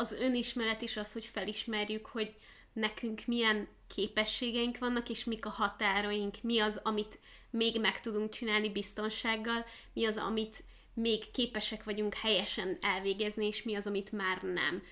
az önismeret is az, hogy felismerjük, hogy nekünk milyen képességeink vannak, és mik a határaink, mi az, amit még meg tudunk csinálni biztonsággal, mi az, amit még képesek vagyunk helyesen elvégezni, és mi az, amit már nem.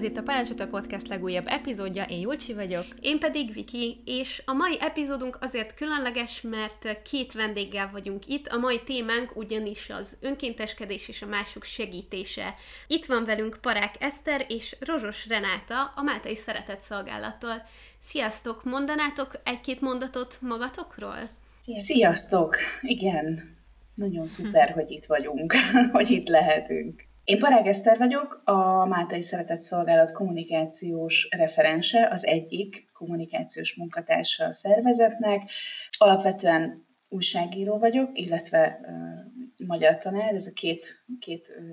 Ez itt a Parancsota Podcast legújabb epizódja, én Julcsi vagyok. Én pedig Viki, és a mai epizódunk azért különleges, mert két vendéggel vagyunk itt. A mai témánk ugyanis az önkénteskedés és a mások segítése. Itt van velünk Parák Eszter és Rozsos Renáta a Máltai Szeretett Szolgálattól. Sziasztok, mondanátok egy-két mondatot magatokról? Sziasztok! Sziasztok. Igen, nagyon szuper, hm. hogy itt vagyunk, hogy itt lehetünk. Én Parág Eszter vagyok, a Máltai Szeretett Szolgálat kommunikációs referense, az egyik kommunikációs munkatársa a szervezetnek. Alapvetően újságíró vagyok, illetve uh, magyar tanár, ez a két, két uh,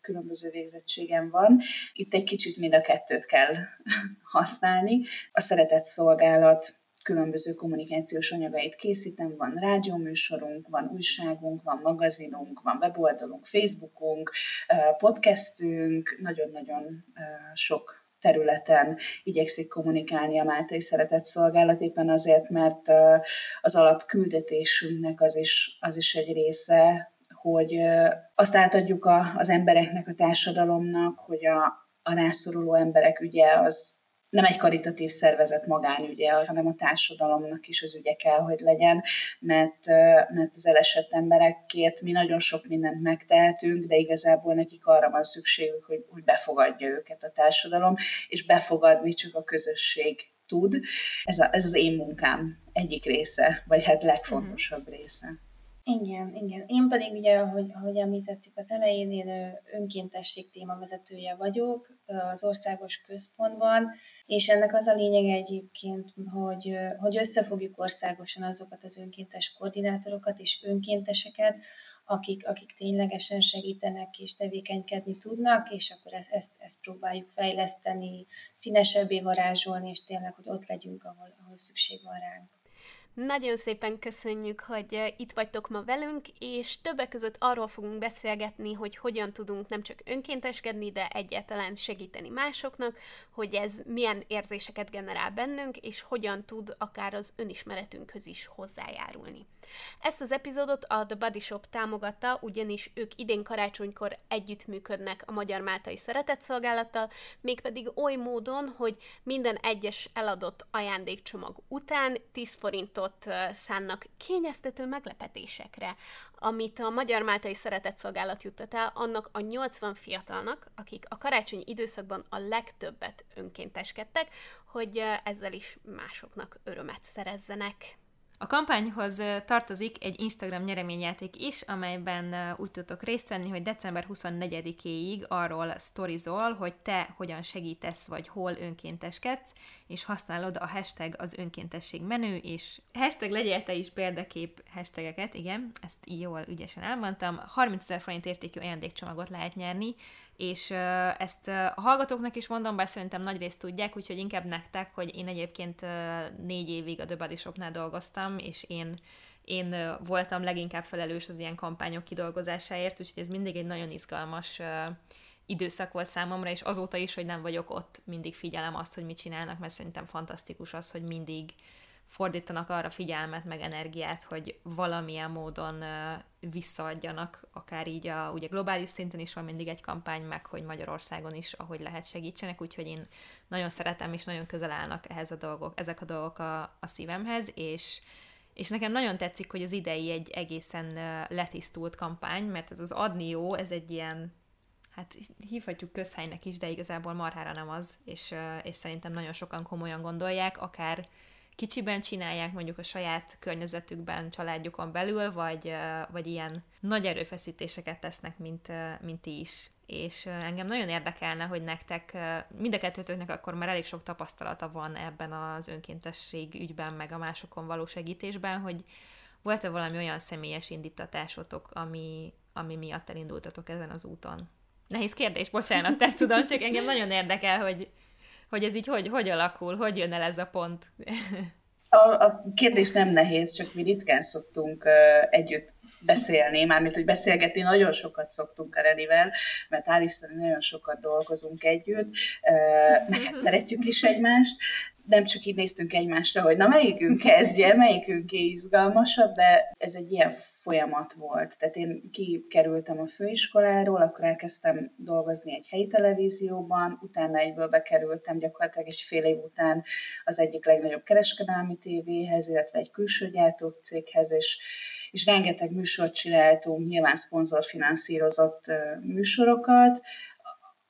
különböző végzettségem van. Itt egy kicsit mind a kettőt kell használni. A szeretett szolgálat különböző kommunikációs anyagait készítem, van rádióműsorunk, van újságunk, van magazinunk, van weboldalunk, Facebookunk, podcastünk, nagyon-nagyon sok területen igyekszik kommunikálni a Máltai Szeretett Szolgálat, éppen azért, mert az alapküldetésünknek az is, az is egy része, hogy azt átadjuk az embereknek, a társadalomnak, hogy a, a rászoruló emberek ügye az nem egy karitatív szervezet magánügye, hanem a társadalomnak is az ügye kell, hogy legyen, mert, mert az elesett emberekért mi nagyon sok mindent megtehetünk, de igazából nekik arra van szükségük, hogy, hogy befogadja őket a társadalom, és befogadni csak a közösség tud. Ez, a, ez az én munkám egyik része, vagy hát legfontosabb uh-huh. része. Igen, igen. Én pedig ugye, ahogy, ahogy említettük az elején, én önkéntesség témavezetője vagyok az országos központban, és ennek az a lényege egyébként, hogy, hogy összefogjuk országosan azokat az önkéntes koordinátorokat és önkénteseket, akik, akik ténylegesen segítenek és tevékenykedni tudnak, és akkor ezt, ezt, ezt próbáljuk fejleszteni, színesebbé varázsolni, és tényleg, hogy ott legyünk, ahol, ahol szükség van ránk. Nagyon szépen köszönjük, hogy itt vagytok ma velünk, és többek között arról fogunk beszélgetni, hogy hogyan tudunk nem csak önkénteskedni, de egyáltalán segíteni másoknak, hogy ez milyen érzéseket generál bennünk, és hogyan tud akár az önismeretünkhöz is hozzájárulni. Ezt az epizódot a The Body Shop támogatta, ugyanis ők idén karácsonykor együttműködnek a Magyar Máltai Szeretetszolgálattal, mégpedig oly módon, hogy minden egyes eladott ajándékcsomag után 10 forintot szánnak kényeztető meglepetésekre, amit a Magyar Máltai Szeretetszolgálat juttat el annak a 80 fiatalnak, akik a karácsonyi időszakban a legtöbbet önkénteskedtek, hogy ezzel is másoknak örömet szerezzenek. A kampányhoz tartozik egy Instagram nyereményjáték is, amelyben úgy tudtok részt venni, hogy december 24-éig arról sztorizol, hogy te hogyan segítesz, vagy hol önkénteskedsz, és használod a hashtag az önkéntesség menü, és hashtag legyél te is példakép hashtageket, igen, ezt jól ügyesen elmondtam, 30 ezer forint értékű ajándékcsomagot lehet nyerni, és ezt a hallgatóknak is mondom, bár szerintem nagy részt tudják, úgyhogy inkább nektek, hogy én egyébként négy évig a The Body Shopnál dolgoztam, és én én voltam leginkább felelős az ilyen kampányok kidolgozásáért, úgyhogy ez mindig egy nagyon izgalmas időszak volt számomra, és azóta is, hogy nem vagyok ott, mindig figyelem azt, hogy mit csinálnak, mert szerintem fantasztikus az, hogy mindig fordítanak arra figyelmet, meg energiát, hogy valamilyen módon visszaadjanak, akár így a ugye globális szinten is van mindig egy kampány, meg hogy Magyarországon is, ahogy lehet segítsenek, úgyhogy én nagyon szeretem, és nagyon közel állnak ehhez a dolgok, ezek a dolgok a, a szívemhez, és és nekem nagyon tetszik, hogy az idei egy egészen letisztult kampány, mert ez az adni jó, ez egy ilyen hát hívhatjuk közhelynek is, de igazából marhára nem az, és, és szerintem nagyon sokan komolyan gondolják, akár kicsiben csinálják mondjuk a saját környezetükben, családjukon belül, vagy, vagy ilyen nagy erőfeszítéseket tesznek, mint, mint ti is. És engem nagyon érdekelne, hogy nektek, mind a kettőtöknek akkor már elég sok tapasztalata van ebben az önkéntesség ügyben, meg a másokon való segítésben, hogy volt-e valami olyan személyes indítatásotok, ami, ami miatt elindultatok ezen az úton? Nehéz kérdés, bocsánat, te tudom, csak engem nagyon érdekel, hogy, hogy ez így hogy, hogy alakul, hogy jön el ez a pont. A, a kérdés nem nehéz, csak mi ritkán szoktunk uh, együtt beszélni, mármint, hogy beszélgetni nagyon sokat szoktunk a Renivel, mert hál' Isten, nagyon sokat dolgozunk együtt, uh, meg hát szeretjük is egymást, nem csak így néztünk egymásra, hogy na melyikünk kezdje, melyikünk izgalmasabb, de ez egy ilyen folyamat volt. Tehát én kikerültem a főiskoláról, akkor elkezdtem dolgozni egy helyi televízióban, utána egyből bekerültem gyakorlatilag egy fél év után az egyik legnagyobb kereskedelmi tévéhez, illetve egy külső gyártócéghez, és, és rengeteg műsort csináltunk, nyilván szponzorfinanszírozott műsorokat,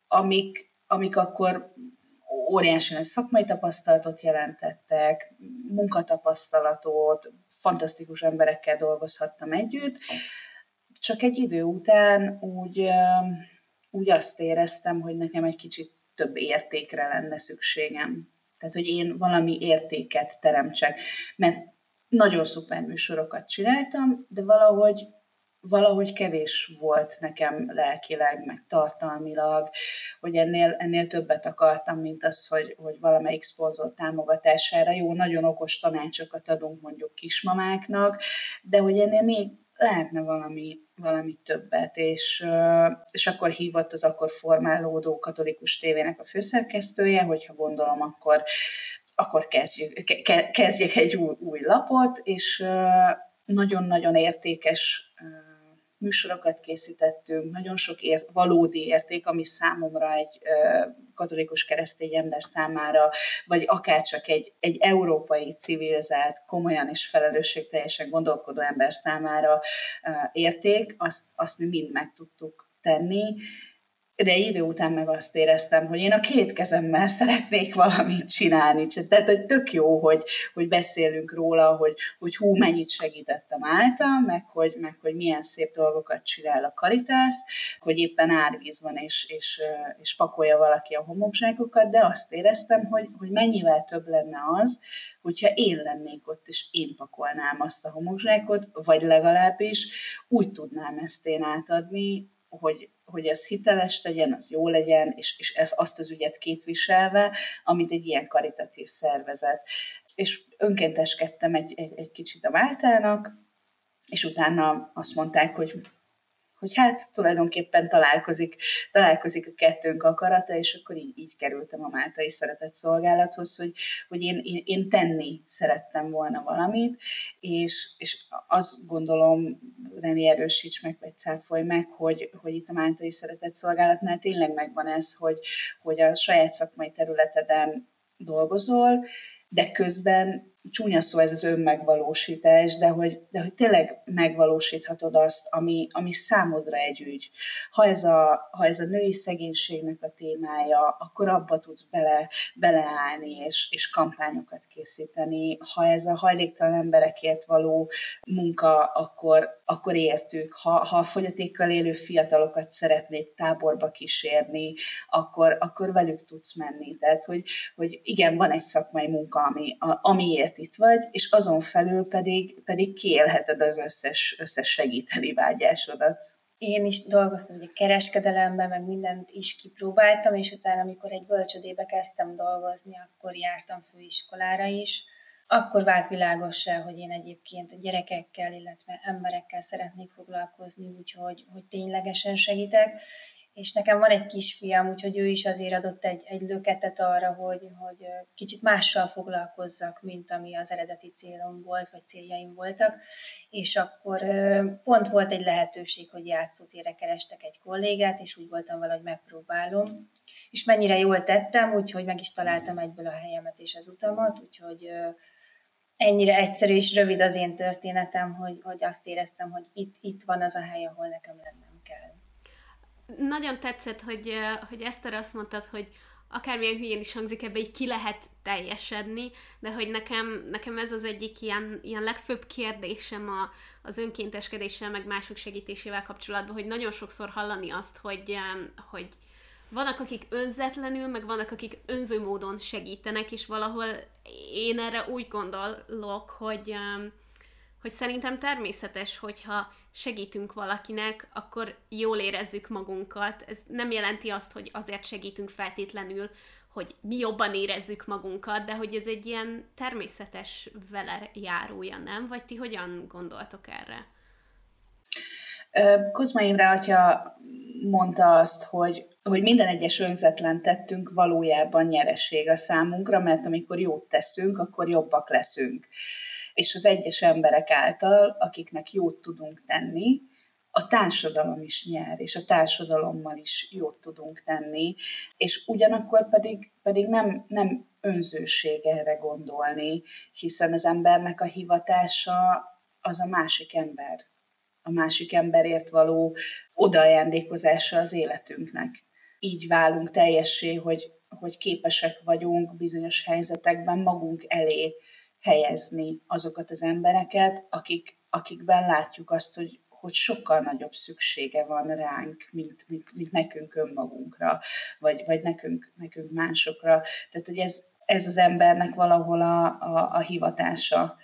amik, amik akkor óriási nagy szakmai tapasztalatot jelentettek, munkatapasztalatot, fantasztikus emberekkel dolgozhattam együtt, csak egy idő után úgy, úgy azt éreztem, hogy nekem egy kicsit több értékre lenne szükségem. Tehát, hogy én valami értéket teremtsek. Mert nagyon szuper műsorokat csináltam, de valahogy valahogy kevés volt nekem lelkileg, meg tartalmilag, hogy ennél, ennél többet akartam, mint az, hogy, hogy valamelyik szponzor támogatására. Jó, nagyon okos tanácsokat adunk mondjuk kismamáknak, de hogy ennél még lehetne valami, valami többet, és, és akkor hívott az akkor formálódó katolikus tévének a főszerkesztője, hogyha gondolom, akkor, akkor kezdjük, kezdjek egy új, új lapot, és nagyon-nagyon értékes műsorokat készítettünk, nagyon sok ér, valódi érték, ami számomra egy katolikus keresztény ember számára, vagy akár csak egy, egy európai civilizált, komolyan és felelősségteljesen gondolkodó ember számára érték, azt, azt mi mind meg tudtuk tenni, de idő után meg azt éreztem, hogy én a két kezemmel szeretnék valamit csinálni. Tehát, hogy tök jó, hogy, hogy beszélünk róla, hogy, hogy hú, mennyit segítettem által, meg hogy, meg hogy milyen szép dolgokat csinál a karitász, hogy éppen árvíz van, és, és, és pakolja valaki a homokzsákokat, de azt éreztem, hogy, hogy mennyivel több lenne az, hogyha én lennék ott, és én pakolnám azt a homokzsákot, vagy legalábbis úgy tudnám ezt én átadni, hogy, hogy ez hiteles legyen, az jó legyen, és, és ez azt az ügyet képviselve, amit egy ilyen karitatív szervezet. És önkénteskedtem egy, egy, egy kicsit a Máltának, és utána azt mondták, hogy hogy hát tulajdonképpen találkozik, találkozik a kettőnk akarata, és akkor így, így kerültem a Máltai Szeretett Szolgálathoz, hogy, hogy én, én, én tenni szerettem volna valamit, és, és azt gondolom, Reni erősíts meg, vagy cáfolj meg, hogy, hogy itt a Máltai Szeretett Szolgálatnál tényleg megvan ez, hogy, hogy a saját szakmai területeden dolgozol, de közben csúnya szó ez az önmegvalósítás, de hogy, de hogy tényleg megvalósíthatod azt, ami, ami számodra egy ügy. Ha ez, a, ha ez a női szegénységnek a témája, akkor abba tudsz bele, beleállni és, és kampányokat készíteni. Ha ez a hajléktalan emberekért való munka, akkor, akkor értük. Ha, ha a fogyatékkal élő fiatalokat szeretnék táborba kísérni, akkor, akkor velük tudsz menni. Tehát, hogy, hogy igen, van egy szakmai munka, ami, a, amiért itt vagy, és azon felül pedig, pedig kiélheted az összes, összes segíteni vágyásodat. Én is dolgoztam ugye kereskedelemben, meg mindent is kipróbáltam, és utána, amikor egy bölcsödébe kezdtem dolgozni, akkor jártam főiskolára is. Akkor vált világossá, hogy én egyébként a gyerekekkel, illetve emberekkel szeretnék foglalkozni, úgyhogy hogy ténylegesen segítek, és nekem van egy kisfiam, úgyhogy ő is azért adott egy, egy löketet arra, hogy, hogy kicsit mással foglalkozzak, mint ami az eredeti célom volt, vagy céljaim voltak, és akkor pont volt egy lehetőség, hogy játszótére kerestek egy kollégát, és úgy voltam valahogy megpróbálom, és mennyire jól tettem, úgyhogy meg is találtam egyből a helyemet és az utamat, úgyhogy ennyire egyszerű és rövid az én történetem, hogy, hogy azt éreztem, hogy itt, itt van az a hely, ahol nekem lennem kell nagyon tetszett, hogy, hogy Eszter azt mondtad, hogy akármilyen hülyén is hangzik, ebbe így ki lehet teljesedni, de hogy nekem, nekem ez az egyik ilyen, ilyen legfőbb kérdésem a, az önkénteskedéssel, meg mások segítésével kapcsolatban, hogy nagyon sokszor hallani azt, hogy, hogy vannak, akik önzetlenül, meg vannak, akik önző módon segítenek, és valahol én erre úgy gondolok, hogy, hogy szerintem természetes, hogyha segítünk valakinek, akkor jól érezzük magunkat. Ez nem jelenti azt, hogy azért segítünk feltétlenül, hogy mi jobban érezzük magunkat, de hogy ez egy ilyen természetes vele járója, nem? Vagy ti hogyan gondoltok erre? Kuzma Imre atya mondta azt, hogy, hogy minden egyes önzetlen tettünk valójában nyereség a számunkra, mert amikor jót teszünk, akkor jobbak leszünk. És az egyes emberek által, akiknek jót tudunk tenni, a társadalom is nyer, és a társadalommal is jót tudunk tenni, és ugyanakkor pedig, pedig nem, nem önzőség erre gondolni, hiszen az embernek a hivatása az a másik ember, a másik emberért való odaajándékozása az életünknek. Így válunk teljessé, hogy, hogy képesek vagyunk bizonyos helyzetekben magunk elé helyezni azokat az embereket, akik, akikben látjuk azt, hogy hogy sokkal nagyobb szüksége van ránk, mint, mint, mint nekünk önmagunkra, vagy, vagy nekünk, nekünk másokra. Tehát, hogy ez, ez az embernek valahol a, a, a hivatása.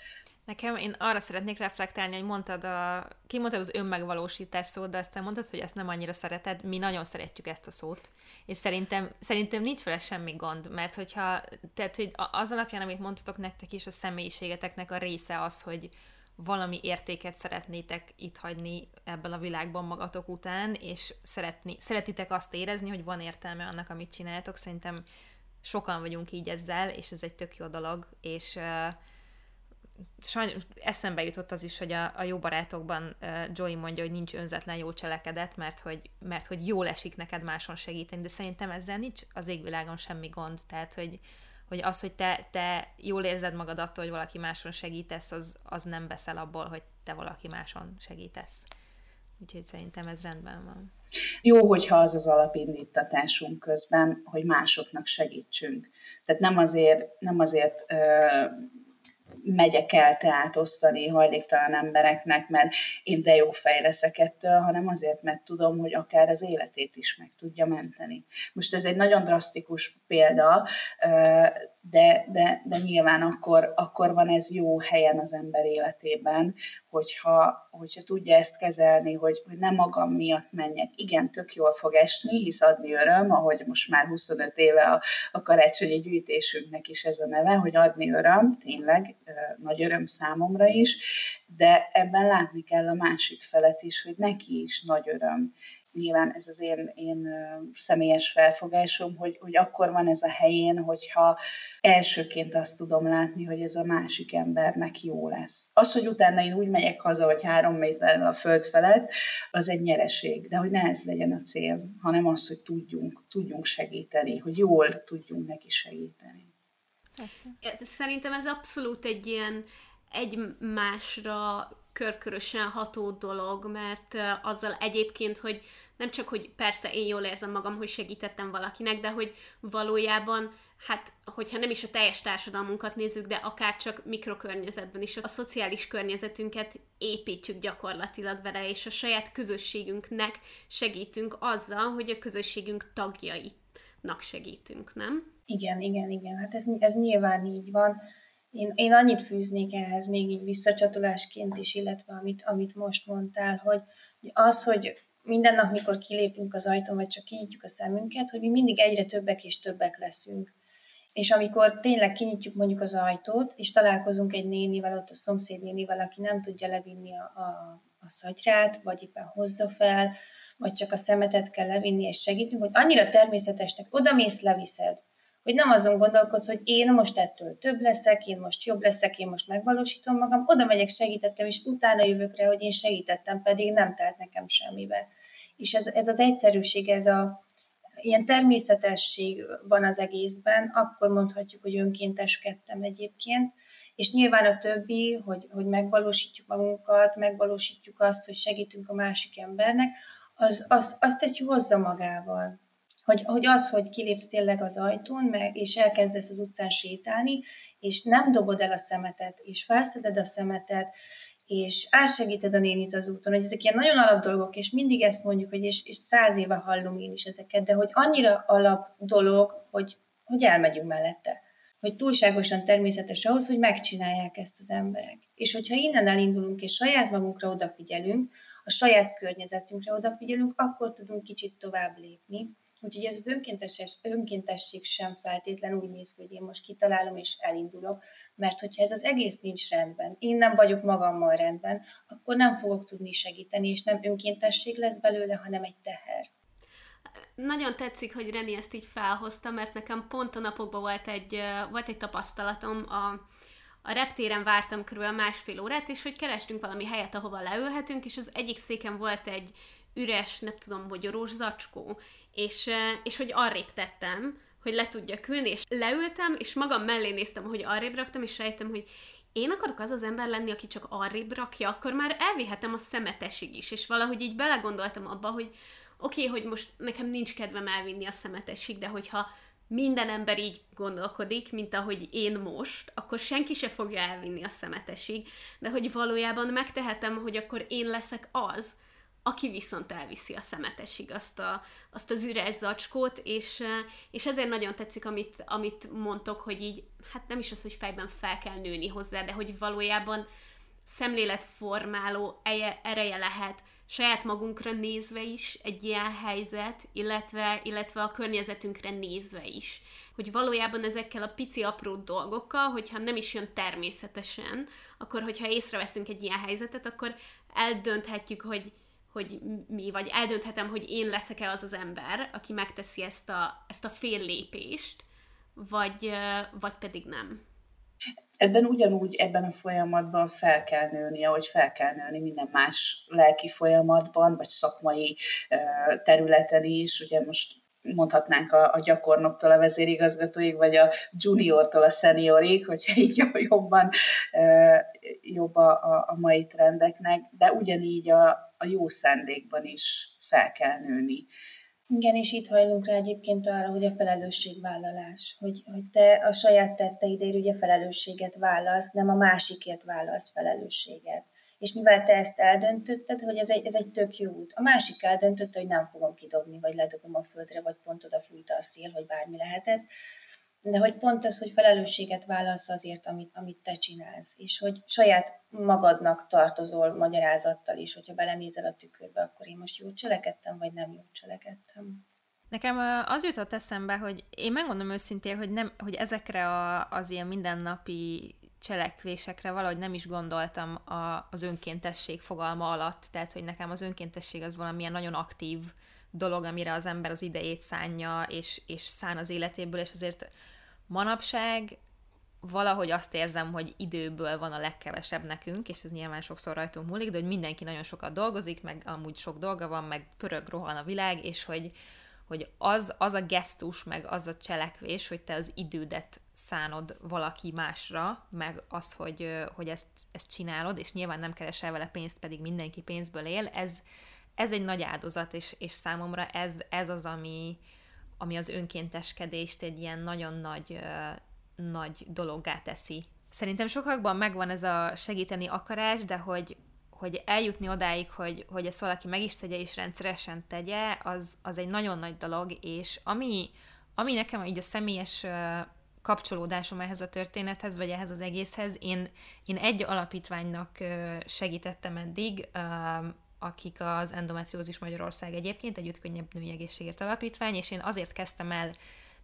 Nekem én arra szeretnék reflektálni, hogy mondtad, a, kimondtad az önmegvalósítás szót, de aztán mondtad, hogy ezt nem annyira szereted. Mi nagyon szeretjük ezt a szót, és szerintem, szerintem nincs vele semmi gond, mert hogyha, tehát, hogy az alapján, amit mondtatok nektek is, a személyiségeteknek a része az, hogy, valami értéket szeretnétek itt hagyni ebből a világban magatok után, és szeretni, szeretitek azt érezni, hogy van értelme annak, amit csináltok. Szerintem sokan vagyunk így ezzel, és ez egy tök jó dolog, és uh, sajnos eszembe jutott az is, hogy a, a jó barátokban Joey mondja, hogy nincs önzetlen jó cselekedet, mert hogy, mert hogy jól esik neked máson segíteni, de szerintem ezzel nincs az égvilágon semmi gond, tehát hogy hogy az, hogy te, te jól érzed magad attól, hogy valaki máson segítesz, az, az nem veszel abból, hogy te valaki máson segítesz. Úgyhogy szerintem ez rendben van. Jó, hogyha az az alapindítatásunk közben, hogy másoknak segítsünk. Tehát nem azért, nem azért ö, megyek el teát osztani hajléktalan embereknek, mert én de jó fej leszek ettől, hanem azért, mert tudom, hogy akár az életét is meg tudja menteni. Most ez egy nagyon drasztikus példa, de, de, de nyilván akkor, akkor van ez jó helyen az ember életében, hogyha, hogyha tudja ezt kezelni, hogy, hogy nem magam miatt menjek. Igen, tök jól fog esni, hisz adni öröm, ahogy most már 25 éve a, a karácsonyi gyűjtésünknek is ez a neve, hogy adni öröm, tényleg nagy öröm számomra is, de ebben látni kell a másik felet is, hogy neki is nagy öröm nyilván ez az én, én személyes felfogásom, hogy, hogy akkor van ez a helyén, hogyha elsőként azt tudom látni, hogy ez a másik embernek jó lesz. Az, hogy utána én úgy megyek haza, hogy három méterrel a föld felett, az egy nyereség, de hogy ne ez legyen a cél, hanem az, hogy tudjunk, tudjunk segíteni, hogy jól tudjunk neki segíteni. Persze. Szerintem ez abszolút egy ilyen egymásra körkörösen ható dolog, mert azzal egyébként, hogy nem csak, hogy persze én jól érzem magam, hogy segítettem valakinek, de hogy valójában hát, hogyha nem is a teljes társadalmunkat nézzük, de akár csak mikrokörnyezetben is a szociális környezetünket építjük gyakorlatilag vele, és a saját közösségünknek segítünk azzal, hogy a közösségünk tagjainak segítünk, nem? Igen, igen, igen. Hát ez, ez nyilván így van. Én, én annyit fűznék ehhez még így visszacsatolásként is, illetve amit, amit most mondtál, hogy az, hogy minden nap, mikor kilépünk az ajtón, vagy csak kinyitjuk a szemünket, hogy mi mindig egyre többek és többek leszünk. És amikor tényleg kinyitjuk mondjuk az ajtót, és találkozunk egy nénivel, ott a szomszéd nénivel, aki nem tudja levinni a, a, a szatyrát, vagy éppen hozza fel, vagy csak a szemetet kell levinni, és segítünk, hogy annyira természetesnek oda mész, leviszed hogy nem azon gondolkodsz, hogy én most ettől több leszek, én most jobb leszek, én most megvalósítom magam, oda megyek, segítettem, és utána jövök rá, hogy én segítettem, pedig nem telt nekem semmibe. És ez, ez az egyszerűség, ez a ilyen természetesség van az egészben, akkor mondhatjuk, hogy önkénteskedtem egyébként, és nyilván a többi, hogy, hogy megvalósítjuk magunkat, megvalósítjuk azt, hogy segítünk a másik embernek, az, az, azt egy hozza magával hogy, hogy az, hogy kilépsz tényleg az ajtón, meg, és elkezdesz az utcán sétálni, és nem dobod el a szemetet, és felszeded a szemetet, és átsegíted a nénit az úton, hogy ezek ilyen nagyon alap dolgok, és mindig ezt mondjuk, hogy és, és száz éve hallom én is ezeket, de hogy annyira alap dolog, hogy, hogy elmegyünk mellette. hogy túlságosan természetes ahhoz, hogy megcsinálják ezt az emberek. És hogyha innen elindulunk, és saját magunkra odafigyelünk, a saját környezetünkre odafigyelünk, akkor tudunk kicsit tovább lépni. Úgyhogy ez az önkéntes, önkéntesség sem feltétlen úgy néz ki, hogy én most kitalálom és elindulok, mert hogyha ez az egész nincs rendben, én nem vagyok magammal rendben, akkor nem fogok tudni segíteni, és nem önkéntesség lesz belőle, hanem egy teher. Nagyon tetszik, hogy Reni ezt így felhozta, mert nekem pont a napokban volt egy, volt egy tapasztalatom, a, a reptéren vártam kb. másfél órát, és hogy kerestünk valami helyet, ahova leülhetünk, és az egyik széken volt egy üres, nem tudom, magyarós zacskó, és, és hogy arrébb tettem, hogy le tudjak ülni, és leültem, és magam mellé néztem, hogy arrébb raktam, és rájöttem, hogy én akarok az az ember lenni, aki csak arrébb rakja, akkor már elvihetem a szemetesig is, és valahogy így belegondoltam abba, hogy oké, okay, hogy most nekem nincs kedvem elvinni a szemetesig, de hogyha minden ember így gondolkodik, mint ahogy én most, akkor senki se fogja elvinni a szemetesig, de hogy valójában megtehetem, hogy akkor én leszek az, aki viszont elviszi a szemetesig azt, a, azt az üres zacskót, és, és ezért nagyon tetszik, amit, amit mondtok, hogy így, hát nem is az, hogy fejben fel kell nőni hozzá, de hogy valójában szemléletformáló ereje lehet saját magunkra nézve is egy ilyen helyzet, illetve, illetve a környezetünkre nézve is. Hogy valójában ezekkel a pici apró dolgokkal, hogyha nem is jön természetesen, akkor hogyha észreveszünk egy ilyen helyzetet, akkor eldönthetjük, hogy hogy mi, vagy eldönthetem, hogy én leszek-e az az ember, aki megteszi ezt a, ezt a fél lépést, vagy, vagy pedig nem. Ebben ugyanúgy ebben a folyamatban fel kell nőni, ahogy fel kell nőni minden más lelki folyamatban, vagy szakmai területen is. Ugye most mondhatnánk a, a gyakornoktól a vezérigazgatóig, vagy a juniortól a szeniorig, hogyha így jobban jobb a, a mai trendeknek, de ugyanígy a, a jó szándékban is fel kell nőni. Igen, és itt hajlunk rá egyébként arra, hogy a felelősségvállalás, hogy, hogy te a saját tetteidért ugye felelősséget válasz, nem a másikért válasz felelősséget. És mivel te ezt eldöntötted, hogy ez egy, ez egy tök jó út. A másik eldöntötte, hogy nem fogom kidobni, vagy ledobom a földre, vagy pont oda fújta a szél, vagy bármi lehetett. De hogy pont az, hogy felelősséget válasz azért, amit, amit te csinálsz, és hogy saját magadnak tartozol magyarázattal is, hogyha belenézel a tükörbe, akkor én most jól cselekedtem, vagy nem jól cselekedtem. Nekem az jutott eszembe, hogy én megmondom őszintén, hogy, nem, hogy ezekre a, az ilyen mindennapi cselekvésekre valahogy nem is gondoltam a, az önkéntesség fogalma alatt, tehát hogy nekem az önkéntesség az valamilyen nagyon aktív dolog, amire az ember az idejét szánja, és, és szán az életéből, és azért manapság valahogy azt érzem, hogy időből van a legkevesebb nekünk, és ez nyilván sokszor rajtunk múlik, de hogy mindenki nagyon sokat dolgozik, meg amúgy sok dolga van, meg pörög rohan a világ, és hogy, hogy az, az a gesztus, meg az a cselekvés, hogy te az idődet szánod valaki másra, meg az, hogy, hogy ezt, ezt csinálod, és nyilván nem keresel vele pénzt, pedig mindenki pénzből él, ez, ez egy nagy áldozat, és, és számomra ez, ez az, ami, ami az önkénteskedést egy ilyen nagyon nagy, nagy dologgá teszi. Szerintem sokakban megvan ez a segíteni akarás, de hogy, hogy eljutni odáig, hogy, hogy ezt valaki meg is tegye és rendszeresen tegye, az, az egy nagyon nagy dolog, és ami, ami nekem így a személyes kapcsolódásom ehhez a történethez, vagy ehhez az egészhez, én, én egy alapítványnak segítettem eddig, akik az Endometriózis Magyarország egyébként, egy könnyebb női egészségért alapítvány, és én azért kezdtem el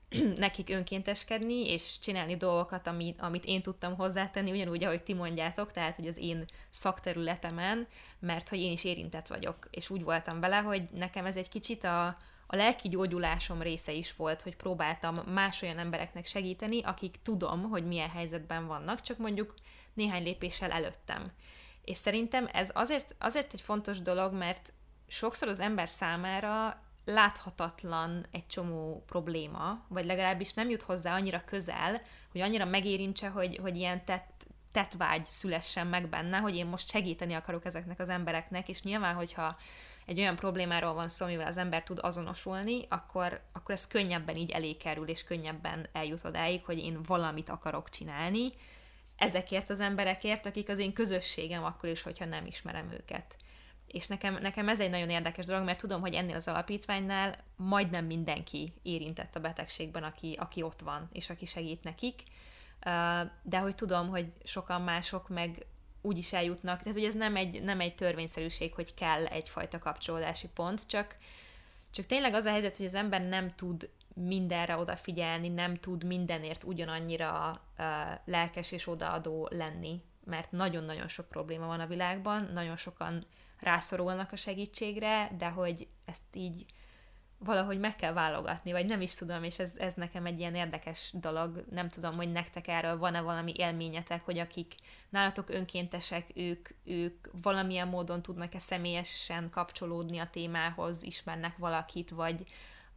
nekik önkénteskedni, és csinálni dolgokat, amit, amit én tudtam hozzátenni, ugyanúgy, ahogy ti mondjátok, tehát, hogy az én szakterületemen, mert hogy én is érintett vagyok, és úgy voltam vele, hogy nekem ez egy kicsit a, a lelki gyógyulásom része is volt, hogy próbáltam más olyan embereknek segíteni, akik tudom, hogy milyen helyzetben vannak, csak mondjuk néhány lépéssel előttem. És szerintem ez azért, azért egy fontos dolog, mert sokszor az ember számára láthatatlan egy csomó probléma, vagy legalábbis nem jut hozzá annyira közel, hogy annyira megérintse, hogy, hogy ilyen tett, tettvágy szülessen meg benne, hogy én most segíteni akarok ezeknek az embereknek, és nyilván, hogyha egy olyan problémáról van szó, amivel az ember tud azonosulni, akkor, akkor ez könnyebben így elé kerül, és könnyebben eljut odáig, hogy én valamit akarok csinálni, ezekért az emberekért, akik az én közösségem akkor is, hogyha nem ismerem őket. és nekem, nekem ez egy nagyon érdekes dolog, mert tudom, hogy ennél az alapítványnál majdnem mindenki érintett a betegségben, aki, aki ott van, és aki segít nekik, de hogy tudom, hogy sokan mások meg úgy is eljutnak, tehát hogy ez nem egy, nem egy törvényszerűség, hogy kell egyfajta kapcsolódási pont, csak, csak tényleg az a helyzet, hogy az ember nem tud mindenre odafigyelni, nem tud mindenért ugyanannyira uh, lelkes és odaadó lenni, mert nagyon-nagyon sok probléma van a világban, nagyon sokan rászorulnak a segítségre, de hogy ezt így valahogy meg kell válogatni, vagy nem is tudom, és ez, ez nekem egy ilyen érdekes dolog. Nem tudom, hogy nektek erről van-e valami élményetek, hogy akik nálatok önkéntesek, ők, ők valamilyen módon tudnak-e személyesen kapcsolódni a témához, ismernek valakit, vagy,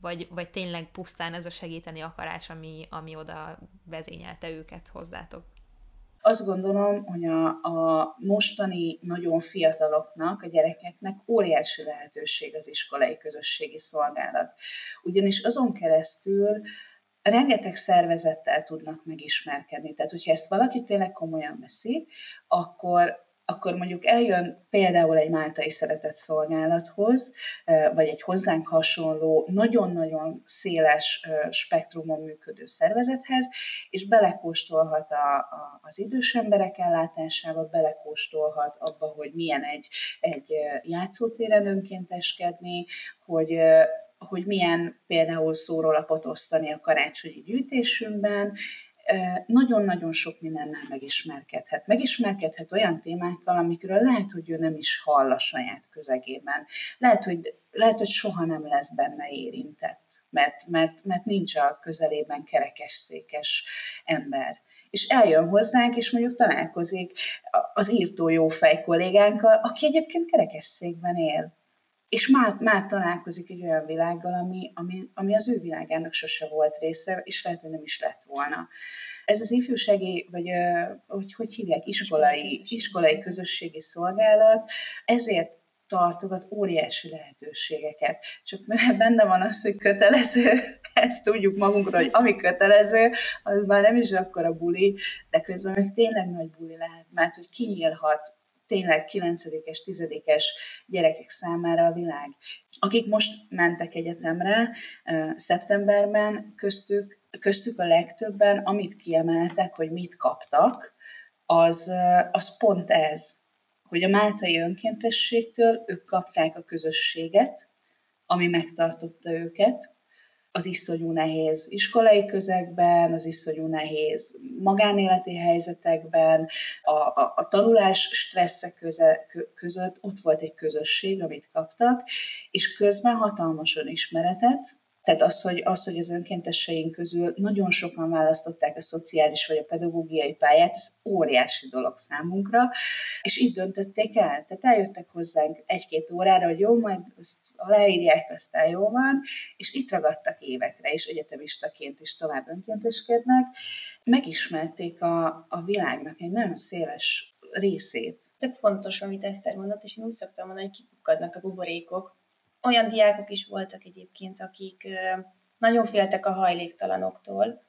vagy, vagy tényleg pusztán ez a segíteni akarás, ami, ami oda vezényelte őket hozzátok? Azt gondolom, hogy a, a mostani nagyon fiataloknak, a gyerekeknek óriási lehetőség az iskolai közösségi szolgálat. Ugyanis azon keresztül rengeteg szervezettel tudnak megismerkedni. Tehát, hogyha ezt valaki tényleg komolyan veszi, akkor akkor mondjuk eljön például egy máltai szeretett szolgálathoz, vagy egy hozzánk hasonló, nagyon-nagyon széles spektrumon működő szervezethez, és belekóstolhat a, a, az idős emberek ellátásába, belekóstolhat abba, hogy milyen egy, egy játszótéren önkénteskedni, hogy hogy milyen például szórólapot osztani a karácsonyi gyűjtésünkben, nagyon-nagyon sok mindennel megismerkedhet. Megismerkedhet olyan témákkal, amikről lehet, hogy ő nem is hall a saját közegében. Lehet, hogy, lehet, hogy soha nem lesz benne érintett, mert, mert, mert nincs a közelében kerekesszékes ember. És eljön hozzánk, és mondjuk találkozik az írtó jófej kollégánkkal, aki egyébként kerekesszékben él és már, már találkozik egy olyan világgal, ami, ami, ami az ő világának sose volt része, és lehet, hogy nem is lett volna. Ez az ifjúsági, vagy hogy, hogy hívják, iskolai, iskolai közösségi szolgálat, ezért tartogat óriási lehetőségeket. Csak benne van az, hogy kötelező, ezt tudjuk magunkra, hogy ami kötelező, az már nem is akkor a buli, de közben meg tényleg nagy buli lehet, mert hogy kinyílhat tényleg 9-es, 10-es gyerekek számára a világ. Akik most mentek egyetemre szeptemberben, köztük, köztük a legtöbben, amit kiemeltek, hogy mit kaptak, az, az pont ez, hogy a Máltai önkéntességtől ők kapták a közösséget, ami megtartotta őket, az iszonyú nehéz iskolai közegben, az iszonyú nehéz magánéleti helyzetekben, a, a, a tanulás stresszek köze, között ott volt egy közösség, amit kaptak, és közben hatalmas önismeretet, tehát az hogy, az, hogy az önkéntesseink közül nagyon sokan választották a szociális vagy a pedagógiai pályát, ez óriási dolog számunkra, és így döntötték el. Tehát eljöttek hozzánk egy-két órára, hogy jó, majd azt leírják, aztán jó van, és itt ragadtak évekre, és egyetemistaként is tovább önkénteskednek. Megismerték a, a világnak egy nagyon széles részét. Tök fontos, amit Eszter mondott, és én úgy szoktam mondani, hogy kipukkadnak a buborékok, olyan diákok is voltak egyébként, akik nagyon féltek a hajléktalanoktól,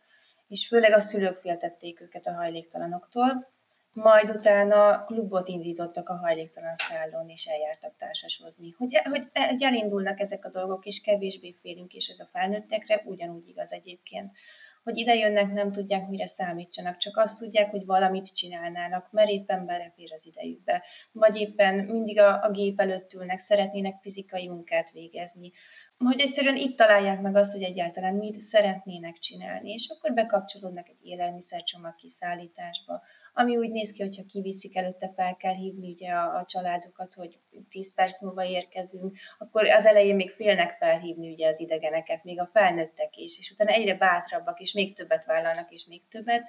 és főleg a szülők féltették őket a hajléktalanoktól, majd utána klubot indítottak a hajléktalan szállón, és eljártak társasozni. Hogy, hogy, hogy elindulnak ezek a dolgok, és kevésbé félünk, és ez a felnőttekre ugyanúgy igaz egyébként hogy ide jönnek, nem tudják, mire számítsanak, csak azt tudják, hogy valamit csinálnának, mert éppen belefér az idejükbe, vagy éppen mindig a, a gép előtt ülnek, szeretnének fizikai munkát végezni, hogy egyszerűen itt találják meg azt, hogy egyáltalán mit szeretnének csinálni, és akkor bekapcsolódnak egy élelmiszercsomag kiszállításba, ami úgy néz ki, hogyha kiviszik előtte, fel kell hívni ugye a, a családokat, hogy 10 perc múlva érkezünk, akkor az elején még félnek felhívni ugye az idegeneket, még a felnőttek is, és utána egyre bátrabbak, és még többet vállalnak, és még többet.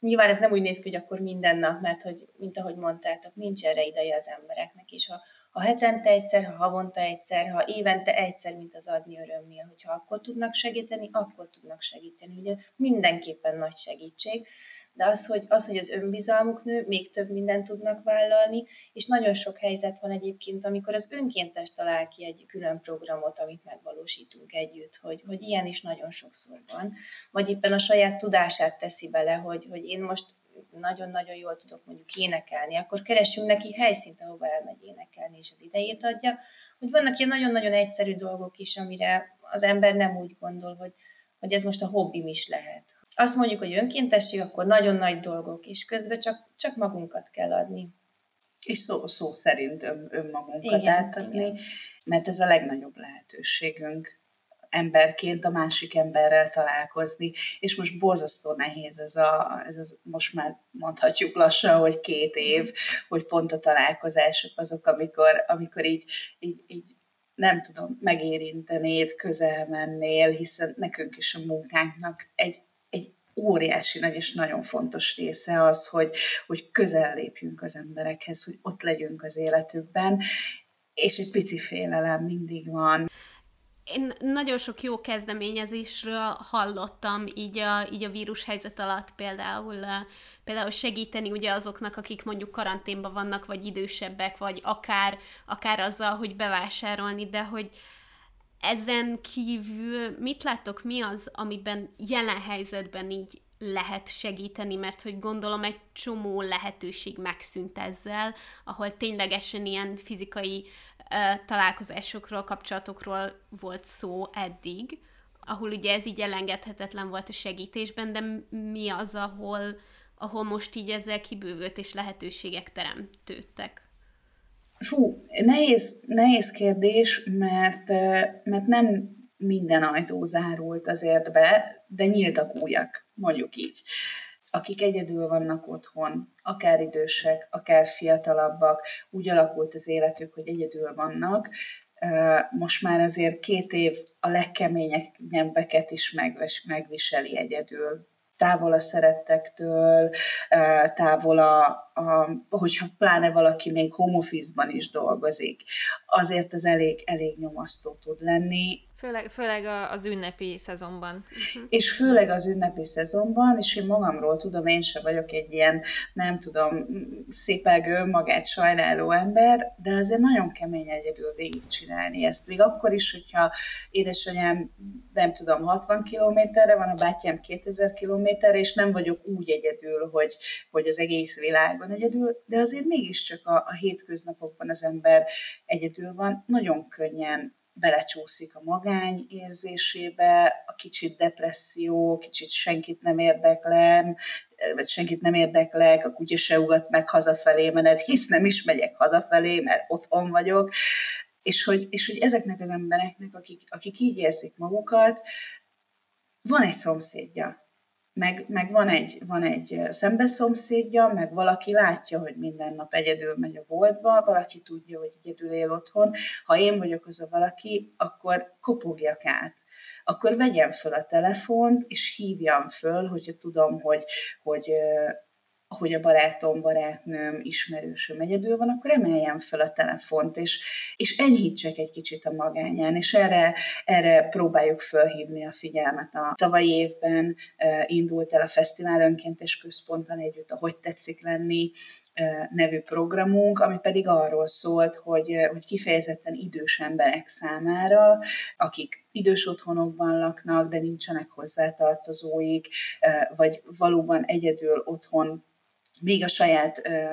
Nyilván ez nem úgy néz ki, hogy akkor minden nap, mert hogy, mint ahogy mondtátok, nincs erre ideje az embereknek, és ha, ha hetente egyszer, ha havonta egyszer, ha évente egyszer, mint az adni örömnél, hogyha akkor tudnak segíteni, akkor tudnak segíteni. Ugye mindenképpen nagy segítség, de az, hogy, az, hogy az önbizalmuk nő, még több mindent tudnak vállalni, és nagyon sok helyzet van egyébként, amikor az önkéntes talál ki egy külön programot, amit megvalósítunk együtt, hogy, hogy ilyen is nagyon sokszor van, vagy éppen a saját tudását teszi bele, hogy, hogy én most nagyon-nagyon jól tudok mondjuk énekelni, akkor keresünk neki helyszínt, ahova elmegy énekelni, és az idejét adja. Hogy vannak ilyen nagyon-nagyon egyszerű dolgok is, amire az ember nem úgy gondol, hogy, hogy ez most a hobbim is lehet. Azt mondjuk, hogy önkéntesség, akkor nagyon nagy dolgok, és közben csak, csak magunkat kell adni. És szó, szó szerint ön, önmagunkat igen, átadni, igen. mert ez a legnagyobb lehetőségünk emberként a másik emberrel találkozni, és most borzasztó nehéz ez a, ez a most már mondhatjuk lassan, hogy két év, hogy pont a találkozások azok, amikor, amikor így, így, így nem tudom, megérintenéd, közel mennél, hiszen nekünk is a munkánknak egy óriási nagy és nagyon fontos része az, hogy, hogy közel lépjünk az emberekhez, hogy ott legyünk az életükben, és egy pici félelem mindig van. Én nagyon sok jó kezdeményezésről hallottam így a, így a vírushelyzet alatt például, például segíteni ugye azoknak, akik mondjuk karanténban vannak, vagy idősebbek, vagy akár, akár azzal, hogy bevásárolni, de hogy ezen kívül mit látok, mi az, amiben jelen helyzetben így lehet segíteni, mert hogy gondolom egy csomó lehetőség megszűnt ezzel, ahol ténylegesen ilyen fizikai találkozásokról, kapcsolatokról volt szó eddig, ahol ugye ez így elengedhetetlen volt a segítésben, de mi az, ahol, ahol most így ezzel kibővült és lehetőségek teremtődtek? Fú, nehéz, nehéz kérdés, mert, mert nem minden ajtó zárult azért be, de nyíltak újak, mondjuk így akik egyedül vannak otthon, akár idősek, akár fiatalabbak, úgy alakult az életük, hogy egyedül vannak, most már azért két év a legkeményebbeket is megviseli egyedül. Távol a szerettektől, távol a, a, hogyha pláne valaki még home office-ban is dolgozik, azért az elég, elég nyomasztó tud lenni, Főleg, főleg az ünnepi szezonban. Uh-huh. És főleg az ünnepi szezonban, és én magamról tudom, én sem vagyok egy ilyen, nem tudom, szépelgő, magát sajnáló ember, de azért nagyon kemény egyedül végigcsinálni ezt. Még akkor is, hogyha édesanyám, nem tudom, 60 kilométerre van, a bátyám 2000 kilométerre, és nem vagyok úgy egyedül, hogy, hogy az egész világon egyedül, de azért mégiscsak a, a hétköznapokban az ember egyedül van, nagyon könnyen belecsúszik a magány érzésébe, a kicsit depresszió, kicsit senkit nem érdeklem, vagy senkit nem érdeklek, a kutya se ugat meg hazafelé menet, hisz nem is megyek hazafelé, mert otthon vagyok. És hogy, és hogy ezeknek az embereknek, akik, akik így érzik magukat, van egy szomszédja, meg, meg van, egy, van egy szembeszomszédja, meg valaki látja, hogy minden nap egyedül megy a boltba, valaki tudja, hogy egyedül él otthon. Ha én vagyok az a valaki, akkor kopogjak át. Akkor vegyem föl a telefont, és hívjam föl, hogyha tudom, hogy, hogy hogy a barátom, barátnőm, ismerősöm egyedül van, akkor emeljem fel a telefont, és, és enyhítsek egy kicsit a magányán, és erre, erre próbáljuk felhívni a figyelmet. A tavalyi évben indult el a Fesztivál Önkéntes Központtal együtt, a Hogy tetszik lenni nevű programunk, ami pedig arról szólt, hogy, hogy kifejezetten idős emberek számára, akik idős otthonokban laknak, de nincsenek hozzátartozóik, vagy valóban egyedül otthon még a saját ö,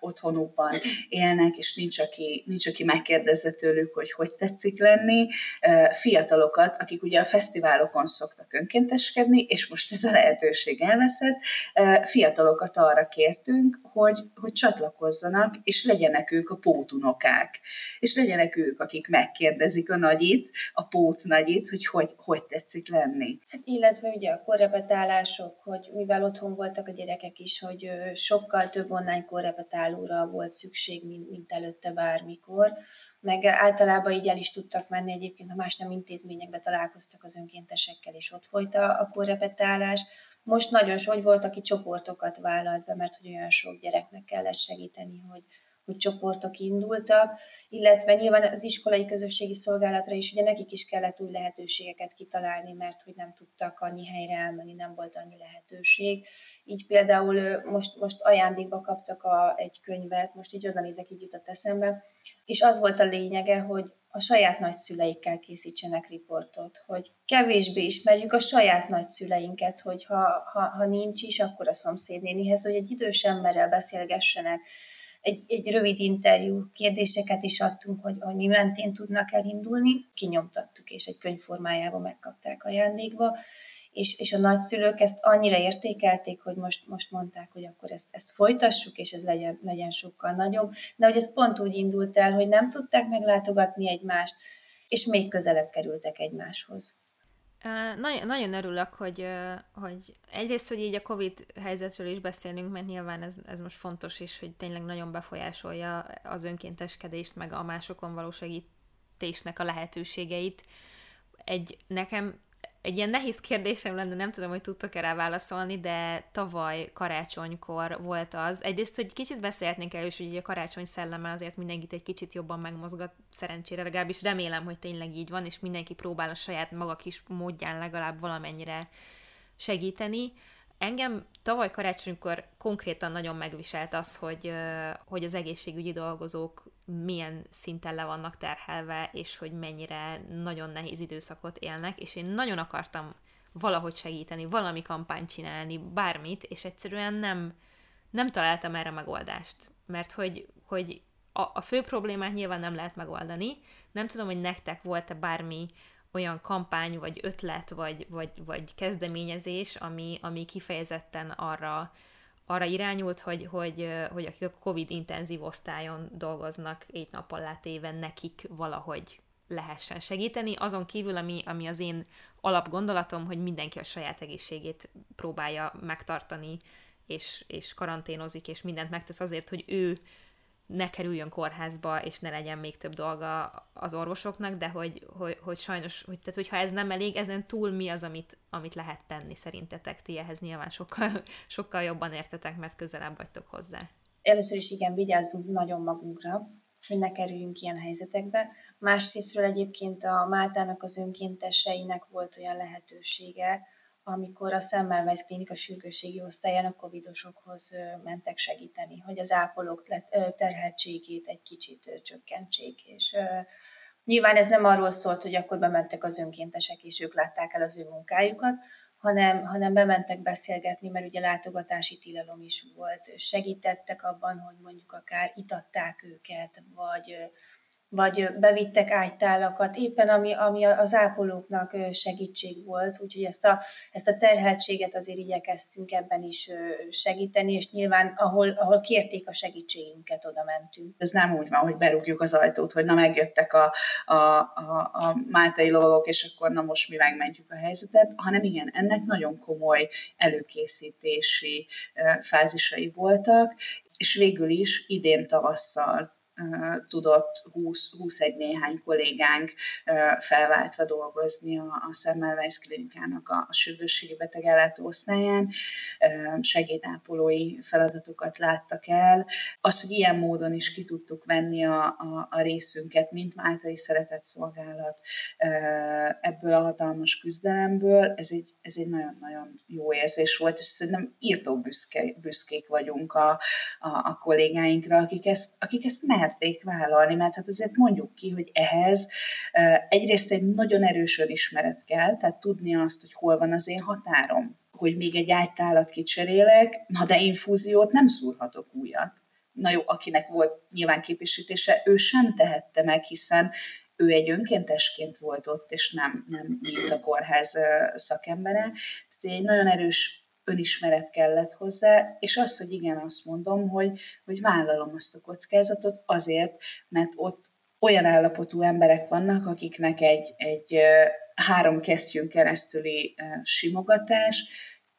otthonukban élnek, és nincs aki, nincs, aki megkérdezze tőlük, hogy hogy tetszik lenni. Ö, fiatalokat, akik ugye a fesztiválokon szoktak önkénteskedni, és most ez a lehetőség elveszett, ö, fiatalokat arra kértünk, hogy, hogy csatlakozzanak, és legyenek ők a pótunokák. És legyenek ők, akik megkérdezik a nagyit, a pót nagyit, hogy hogy, hogy tetszik lenni. Hát illetve ugye a korrepetálások, hogy mivel otthon voltak a gyerekek is, hogy sokkal több online korrepetálóra volt szükség, mint, mint előtte bármikor, meg általában így el is tudtak menni, egyébként ha más nem intézményekbe találkoztak az önkéntesekkel, és ott folyt a, a korrepetálás. Most nagyon sok volt, aki csoportokat vállalt be, mert hogy olyan sok gyereknek kellett segíteni, hogy, hogy csoportok indultak, illetve nyilván az iskolai közösségi szolgálatra is, ugye nekik is kellett új lehetőségeket kitalálni, mert hogy nem tudtak annyi helyre elmenni, nem volt annyi lehetőség. Így például most, most ajándékba kaptak a, egy könyvet, most így oda nézek, így jutott eszembe, és az volt a lényege, hogy a saját nagyszüleikkel készítsenek riportot, hogy kevésbé ismerjük a saját nagyszüleinket, hogy ha, ha, ha nincs is, akkor a szomszédnénihez, hogy egy idős emberrel beszélgessenek, egy, egy rövid interjú kérdéseket is adtunk, hogy, hogy mi mentén tudnak elindulni. Kinyomtattuk, és egy könyvformájában megkapták ajándékba, és, és a nagyszülők ezt annyira értékelték, hogy most, most mondták, hogy akkor ezt, ezt folytassuk, és ez legyen, legyen sokkal nagyobb. De hogy ez pont úgy indult el, hogy nem tudták meglátogatni egymást, és még közelebb kerültek egymáshoz. Nagyon, nagyon örülök, hogy, hogy egyrészt, hogy így a Covid helyzetről is beszélünk, mert nyilván ez, ez most fontos is, hogy tényleg nagyon befolyásolja az önkénteskedést, meg a másokon való segítésnek a lehetőségeit. Egy nekem egy ilyen nehéz kérdésem lenne, nem tudom, hogy tudtok-e rá válaszolni, de tavaly karácsonykor volt az. Egyrészt, hogy kicsit beszélhetnénk el, és hogy a karácsony szelleme azért mindenkit egy kicsit jobban megmozgat, szerencsére legalábbis remélem, hogy tényleg így van, és mindenki próbál a saját maga kis módján legalább valamennyire segíteni. Engem tavaly karácsonykor konkrétan nagyon megviselt az, hogy, hogy az egészségügyi dolgozók milyen szinten le vannak terhelve, és hogy mennyire nagyon nehéz időszakot élnek, és én nagyon akartam valahogy segíteni, valami kampányt csinálni, bármit, és egyszerűen nem, nem találtam erre megoldást. Mert hogy, hogy a, a fő problémát nyilván nem lehet megoldani. Nem tudom, hogy nektek volt-e bármi olyan kampány, vagy ötlet, vagy, vagy, vagy kezdeményezés, ami, ami kifejezetten arra, arra irányult, hogy, hogy, hogy akik a COVID intenzív osztályon dolgoznak egy nappal látéven, nekik valahogy lehessen segíteni. Azon kívül, ami, ami az én alapgondolatom, hogy mindenki a saját egészségét próbálja megtartani, és, és karanténozik, és mindent megtesz azért, hogy ő ne kerüljön kórházba, és ne legyen még több dolga az orvosoknak, de hogy, hogy, hogy sajnos, hogy, tehát hogyha ez nem elég, ezen túl mi az, amit, amit lehet tenni szerintetek? Ti ehhez nyilván sokkal, sokkal jobban értetek, mert közelebb vagytok hozzá. Először is igen, vigyázzunk nagyon magunkra, hogy ne kerüljünk ilyen helyzetekbe. Másrésztről egyébként a Máltának az önkénteseinek volt olyan lehetősége, amikor a Semmelweis Klinika sürgősségi osztályán a covidosokhoz mentek segíteni, hogy az ápolók terheltségét egy kicsit csökkentsék. És nyilván ez nem arról szólt, hogy akkor bementek az önkéntesek, és ők látták el az ő munkájukat, hanem, hanem bementek beszélgetni, mert ugye látogatási tilalom is volt. Segítettek abban, hogy mondjuk akár itatták őket, vagy vagy bevittek ágytálakat, éppen ami, ami az ápolóknak segítség volt, úgyhogy ezt a, ezt a terheltséget azért igyekeztünk ebben is segíteni, és nyilván ahol, ahol kérték a segítségünket, oda mentünk. Ez nem úgy van, hogy berúgjuk az ajtót, hogy na megjöttek a, a, a, a máltai lovagok, és akkor na most mi megmentjük a helyzetet, hanem igen, ennek nagyon komoly előkészítési fázisai voltak, és végül is idén tavasszal tudott 20, 21 néhány kollégánk felváltva dolgozni a, a Semmelweis klinikának a, a sürgősségi betegellátó osztályán, segédápolói feladatokat láttak el. Az, hogy ilyen módon is ki tudtuk venni a, a, a részünket, mint Máltai Szeretett Szolgálat ebből a hatalmas küzdelemből, ez egy, ez egy nagyon-nagyon jó érzés volt, és szerintem írtó büszke, büszkék vagyunk a, a, a kollégáinkra, akik ezt, akik ezt mehet merték vállalni, mert hát azért mondjuk ki, hogy ehhez egyrészt egy nagyon erős ismeret kell, tehát tudni azt, hogy hol van az én határom, hogy még egy ágytálat kicserélek, na de infúziót nem szúrhatok újat. Na jó, akinek volt nyilván képesítése, ő sem tehette meg, hiszen ő egy önkéntesként volt ott, és nem, nem mint a kórház szakembere. Tehát egy nagyon erős önismeret kellett hozzá, és az, hogy igen, azt mondom, hogy, hogy vállalom azt a kockázatot azért, mert ott olyan állapotú emberek vannak, akiknek egy, egy három kesztyűn keresztüli simogatás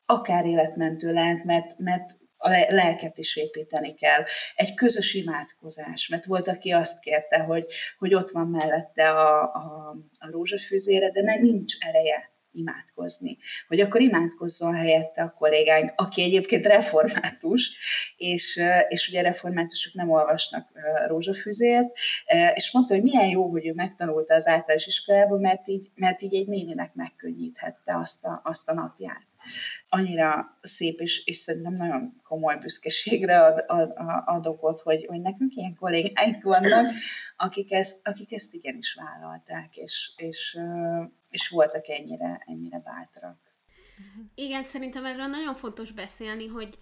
akár életmentő lehet, mert, mert a lelket is építeni kell. Egy közös imádkozás, mert volt, aki azt kérte, hogy, hogy ott van mellette a, a, a rózsafűzére, de nem nincs ereje imádkozni. Hogy akkor imádkozzon helyette a kollégánk, aki egyébként református, és, és ugye reformátusok nem olvasnak rózsafüzért, és mondta, hogy milyen jó, hogy ő megtanulta az általános iskolában, mert így, mert így egy néninek megkönnyíthette azt a, azt a napját annyira szép, és, és szerintem nagyon komoly büszkeségre ad, ad, ad okot, hogy, hogy nekünk ilyen kollégáink vannak, akik ezt, akik ezt igenis vállalták, és, és, és voltak ennyire, ennyire bátrak. Igen, szerintem erről nagyon fontos beszélni, hogy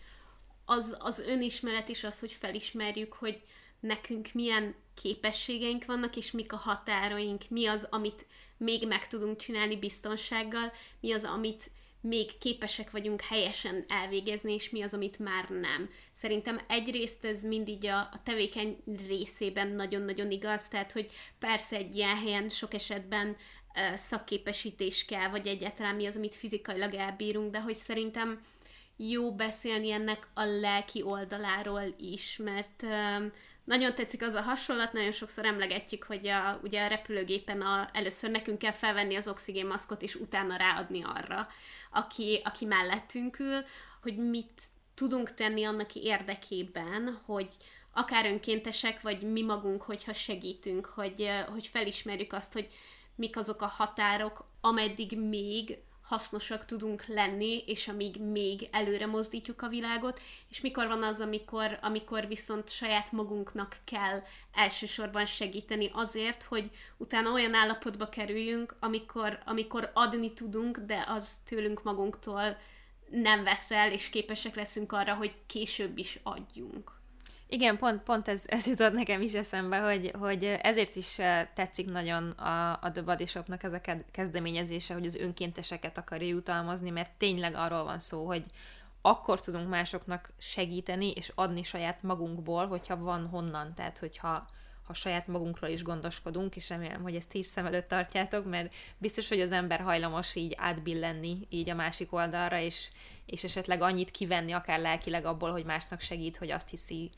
az, az önismeret is az, hogy felismerjük, hogy nekünk milyen képességeink vannak, és mik a határaink, mi az, amit még meg tudunk csinálni biztonsággal, mi az, amit még képesek vagyunk helyesen elvégezni, és mi az, amit már nem. Szerintem egyrészt ez mindig a, a tevékeny részében nagyon-nagyon igaz, tehát hogy persze egy ilyen helyen sok esetben szakképesítés kell, vagy egyáltalán mi az, amit fizikailag elbírunk, de hogy szerintem jó beszélni ennek a lelki oldaláról is, mert nagyon tetszik az a hasonlat, nagyon sokszor emlegetjük, hogy a, ugye a repülőgépen a, először nekünk kell felvenni az oxigénmaszkot, és utána ráadni arra, aki, aki mellettünk ül, hogy mit tudunk tenni annak érdekében, hogy akár önkéntesek, vagy mi magunk, hogyha segítünk, hogy, hogy felismerjük azt, hogy mik azok a határok, ameddig még hasznosak tudunk lenni, és amíg még előre mozdítjuk a világot, és mikor van az, amikor, amikor viszont saját magunknak kell elsősorban segíteni azért, hogy utána olyan állapotba kerüljünk, amikor, amikor adni tudunk, de az tőlünk magunktól nem veszel, és képesek leszünk arra, hogy később is adjunk. Igen, pont, pont ez, ez jutott nekem is eszembe, hogy, hogy ezért is eh, tetszik nagyon a, a The Body Shopnak ez a kezdeményezése, hogy az önkénteseket akarja jutalmazni, mert tényleg arról van szó, hogy akkor tudunk másoknak segíteni és adni saját magunkból, hogyha van honnan, tehát hogyha ha saját magunkról is gondoskodunk, és remélem, hogy ezt is szem előtt tartjátok, mert biztos, hogy az ember hajlamos így átbillenni így a másik oldalra, és, és esetleg annyit kivenni, akár lelkileg abból, hogy másnak segít, hogy azt hiszi,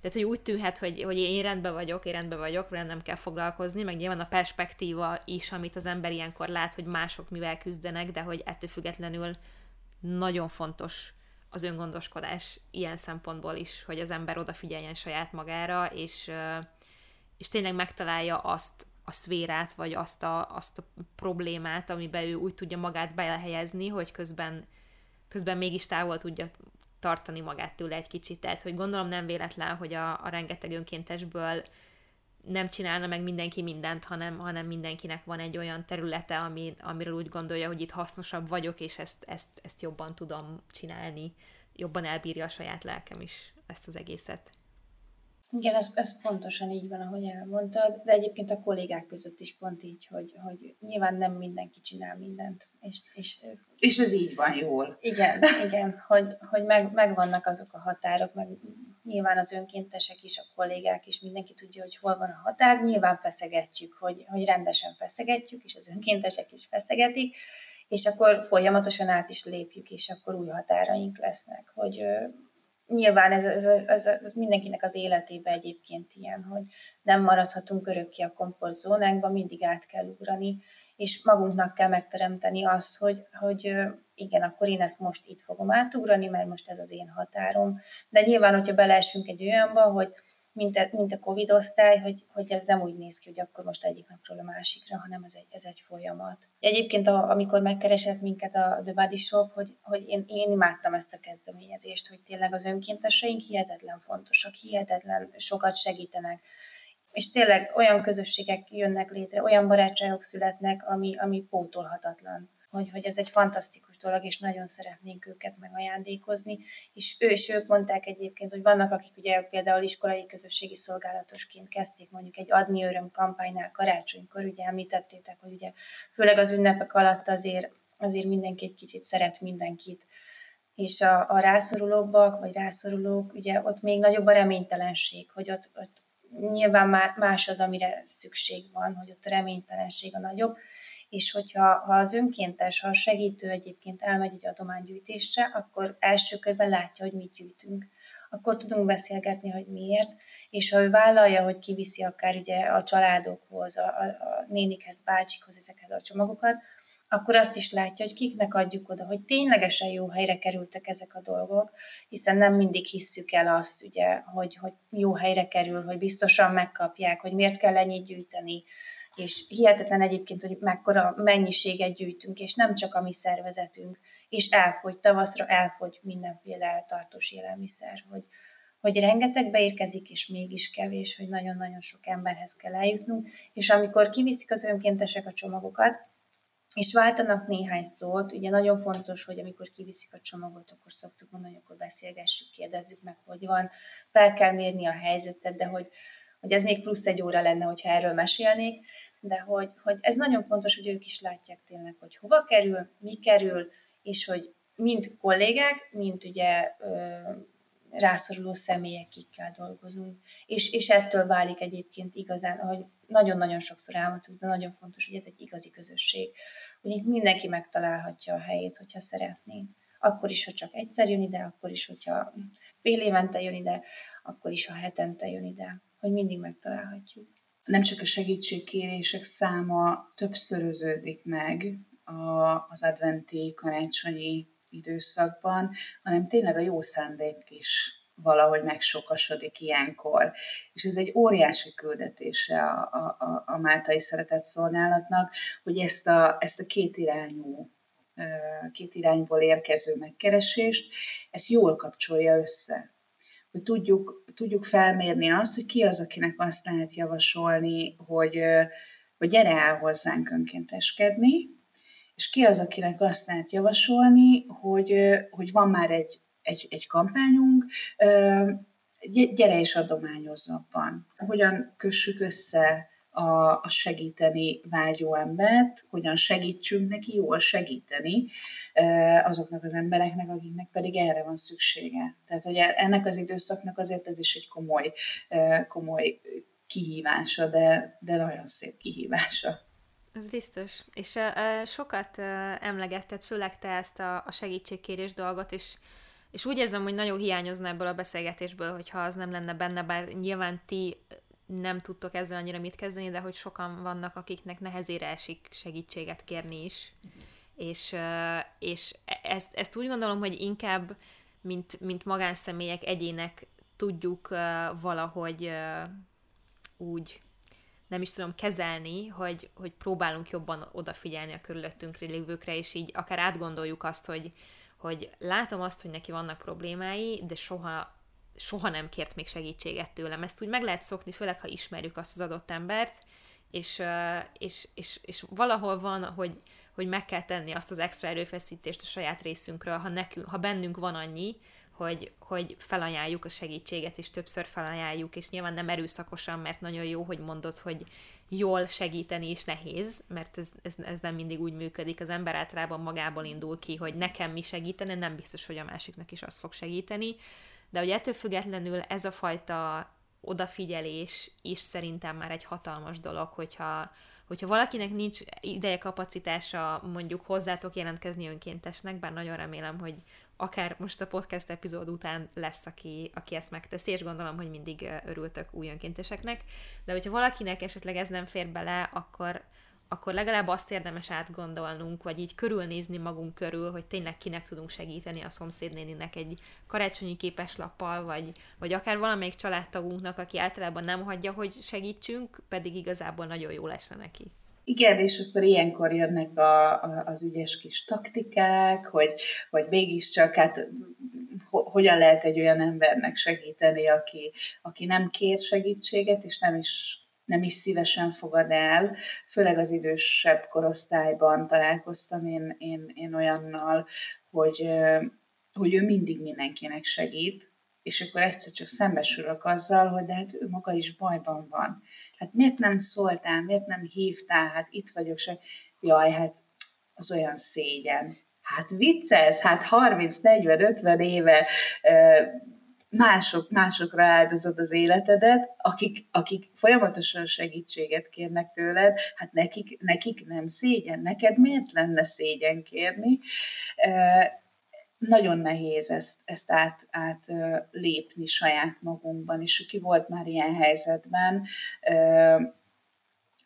tehát, hogy úgy tűnhet, hogy, hogy én rendben vagyok, én rendben vagyok, velem nem kell foglalkozni, meg nyilván a perspektíva is, amit az ember ilyenkor lát, hogy mások mivel küzdenek, de hogy ettől függetlenül nagyon fontos az öngondoskodás ilyen szempontból is, hogy az ember odafigyeljen saját magára, és, és tényleg megtalálja azt a szférát, vagy azt a, azt a problémát, amiben ő úgy tudja magát belehelyezni, hogy közben, közben mégis távol tudja tartani magát tőle egy kicsit. Tehát, hogy gondolom nem véletlen, hogy a, a rengeteg önkéntesből nem csinálna meg mindenki mindent, hanem, hanem mindenkinek van egy olyan területe, ami, amiről úgy gondolja, hogy itt hasznosabb vagyok, és ezt, ezt, ezt jobban tudom csinálni, jobban elbírja a saját lelkem is ezt az egészet. Igen, ez, ez pontosan így van, ahogy elmondtad, de egyébként a kollégák között is pont így, hogy, hogy nyilván nem mindenki csinál mindent. És, és, és ez így van jól. Igen, igen, hogy, hogy meg, megvannak azok a határok, meg nyilván az önkéntesek is, a kollégák is, mindenki tudja, hogy hol van a határ, nyilván feszegetjük, hogy, hogy rendesen feszegetjük, és az önkéntesek is feszegetik, és akkor folyamatosan át is lépjük, és akkor új határaink lesznek, hogy nyilván ez, ez, ez, ez mindenkinek az életében egyébként ilyen, hogy nem maradhatunk örökké a komfortzónánkban, mindig át kell ugrani, és magunknak kell megteremteni azt, hogy, hogy igen, akkor én ezt most itt fogom átugrani, mert most ez az én határom. De nyilván, hogyha beleesünk egy olyanba, hogy mint a, mint a Covid osztály, hogy, hogy ez nem úgy néz ki, hogy akkor most egyik napról a másikra, hanem ez egy, ez egy folyamat. Egyébként, a, amikor megkeresett minket a The Body Shop, hogy, hogy én, én imádtam ezt a kezdeményezést, hogy tényleg az önkénteseink hihetetlen fontosak, hihetetlen sokat segítenek, és tényleg olyan közösségek jönnek létre, olyan barátságok születnek, ami, ami pótolhatatlan hogy, hogy ez egy fantasztikus dolog, és nagyon szeretnénk őket megajándékozni. És ő és ők mondták egyébként, hogy vannak, akik ugye például iskolai közösségi szolgálatosként kezdték mondjuk egy adni öröm kampánynál karácsonykor, ugye említettétek, hogy ugye főleg az ünnepek alatt azért, azért mindenki egy kicsit szeret mindenkit, és a, a rászorulóbbak, vagy rászorulók, ugye ott még nagyobb a reménytelenség, hogy ott, ott nyilván más az, amire szükség van, hogy ott a reménytelenség a nagyobb, és hogyha ha az önkéntes, ha a segítő egyébként elmegy egy adománygyűjtésre, akkor első körben látja, hogy mit gyűjtünk. Akkor tudunk beszélgetni, hogy miért, és ha ő vállalja, hogy kiviszi akár ugye a családokhoz, a, a, a nénikhez, bácsikhoz ezeket a csomagokat, akkor azt is látja, hogy kiknek adjuk oda, hogy ténylegesen jó helyre kerültek ezek a dolgok, hiszen nem mindig hisszük el azt, ugye, hogy, hogy jó helyre kerül, hogy biztosan megkapják, hogy miért kell ennyit gyűjteni, és hihetetlen egyébként, hogy mekkora mennyiséget gyűjtünk, és nem csak a mi szervezetünk, és elfogy, tavaszra elfogy mindenféle tartós élelmiszer, hogy, hogy rengeteg beérkezik, és mégis kevés, hogy nagyon-nagyon sok emberhez kell eljutnunk, és amikor kiviszik az önkéntesek a csomagokat, és váltanak néhány szót, ugye nagyon fontos, hogy amikor kiviszik a csomagot, akkor szoktuk mondani, akkor beszélgessük, kérdezzük meg, hogy van, fel kell mérni a helyzetet, de hogy, hogy ez még plusz egy óra lenne, hogyha erről mesélnék, de hogy, hogy ez nagyon fontos, hogy ők is látják tényleg, hogy hova kerül, mi kerül, és hogy mind kollégák, mind ugye rászoruló személyekkel dolgozunk. És, és ettől válik egyébként igazán, hogy nagyon-nagyon sokszor elmondtuk, de nagyon fontos, hogy ez egy igazi közösség, hogy itt mindenki megtalálhatja a helyét, hogyha szeretné. Akkor is, ha csak egyszer jön ide, akkor is, hogyha fél évente jön ide, akkor is, ha hetente jön ide, hogy mindig megtalálhatjuk. Nem csak a segítségkérések száma többszöröződik meg az adventi, karácsonyi időszakban, hanem tényleg a jó szándék is valahogy megsokasodik ilyenkor. És ez egy óriási küldetése a, a, a Máltai Szeretett Szolgálatnak, hogy ezt a, ezt a két irányú két irányból érkező megkeresést, ezt jól kapcsolja össze. Hogy tudjuk, tudjuk felmérni azt, hogy ki az, akinek azt lehet javasolni, hogy, hogy gyere el hozzánk önkénteskedni, és ki az, akinek azt lehet javasolni, hogy, hogy van már egy, egy, egy kampányunk, gyere és adományozz abban. Hogyan kössük össze a, a segíteni vágyó embert, hogyan segítsünk neki jól segíteni azoknak az embereknek, akiknek pedig erre van szüksége. Tehát, hogy ennek az időszaknak azért ez is egy komoly, komoly kihívása, de, de nagyon szép kihívása. Ez biztos. És uh, sokat uh, emlegetted, főleg te ezt a, a segítségkérés dolgot, és, és úgy érzem, hogy nagyon hiányozna ebből a beszélgetésből, hogyha az nem lenne benne, bár nyilván ti nem tudtok ezzel annyira mit kezdeni, de hogy sokan vannak, akiknek nehezére esik segítséget kérni is. És, és e, ezt, ezt úgy gondolom, hogy inkább, mint, mint magánszemélyek, egyének tudjuk valahogy úgy nem is tudom kezelni, hogy, hogy próbálunk jobban odafigyelni a körülöttünk lévőkre, és így akár átgondoljuk azt, hogy, hogy látom azt, hogy neki vannak problémái, de soha, soha nem kért még segítséget tőlem. Ezt úgy meg lehet szokni, főleg ha ismerjük azt az adott embert, és, és, és, és valahol van, hogy, hogy meg kell tenni azt az extra erőfeszítést a saját részünkről, ha, nekünk, ha bennünk van annyi, hogy, hogy felajánljuk a segítséget, és többször felajánljuk, és nyilván nem erőszakosan, mert nagyon jó, hogy mondod, hogy jól segíteni is nehéz, mert ez, ez, ez nem mindig úgy működik. Az ember általában magából indul ki, hogy nekem mi segíteni, nem biztos, hogy a másiknak is az fog segíteni, de hogy ettől függetlenül ez a fajta odafigyelés is szerintem már egy hatalmas dolog, hogyha, hogyha valakinek nincs ideje, kapacitása mondjuk hozzátok jelentkezni önkéntesnek, bár nagyon remélem, hogy akár most a podcast epizód után lesz, aki, aki ezt megteszi, és gondolom, hogy mindig örültök új önkénteseknek, de hogyha valakinek esetleg ez nem fér bele, akkor, akkor legalább azt érdemes átgondolnunk, vagy így körülnézni magunk körül, hogy tényleg kinek tudunk segíteni a szomszédnéninek egy karácsonyi képeslappal, vagy, vagy akár valamelyik családtagunknak, aki általában nem hagyja, hogy segítsünk, pedig igazából nagyon jó lesz neki. Igen, és akkor ilyenkor jönnek a, a, az ügyes kis taktikák, hogy, hogy mégiscsak hát ho, hogyan lehet egy olyan embernek segíteni, aki, aki nem kér segítséget, és nem is nem is szívesen fogad el, főleg az idősebb korosztályban találkoztam én, én, én olyannal, hogy, hogy ő mindig mindenkinek segít, és akkor egyszer csak szembesülök azzal, hogy de hát ő maga is bajban van. Hát miért nem szóltál, miért nem hívtál, hát itt vagyok, se. Jaj, hát az olyan szégyen. Hát vicces, hát 30-40-50 éve mások, másokra áldozod az életedet, akik, akik folyamatosan segítséget kérnek tőled, hát nekik, nekik nem szégyen, neked miért lenne szégyen kérni? nagyon nehéz ezt, ezt át, át lépni saját magunkban, és aki volt már ilyen helyzetben,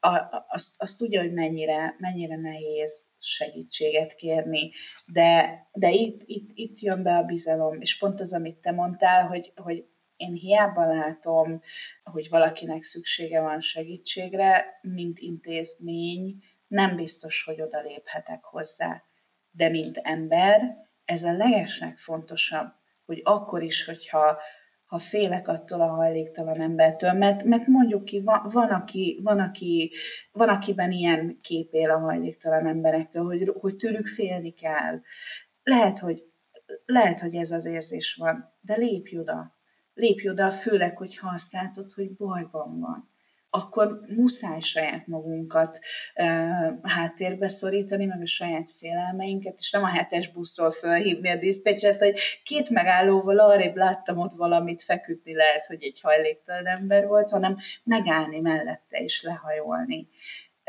a, azt, azt tudja, hogy mennyire, mennyire nehéz segítséget kérni, de, de itt, itt, itt jön be a bizalom, és pont az, amit te mondtál, hogy, hogy én hiába látom, hogy valakinek szüksége van segítségre, mint intézmény, nem biztos, hogy oda léphetek hozzá. De mint ember, ez a legesleg fontosabb, hogy akkor is, hogyha ha félek attól a hajléktalan embertől, mert, mert mondjuk ki, van, van, aki, van, aki, van, akiben ilyen kép él a hajléktalan emberektől, hogy, hogy tőlük félni kell. Lehet hogy, lehet, hogy ez az érzés van, de lépj oda. Lépj oda, főleg, hogyha azt látod, hogy bajban van akkor muszáj saját magunkat uh, háttérbe szorítani, meg a saját félelmeinket, és nem a hetes buszról fölhívni a diszpecset, hogy két megállóval arrébb láttam ott valamit feküdni, lehet, hogy egy hajléktalan ember volt, hanem megállni mellette és lehajolni.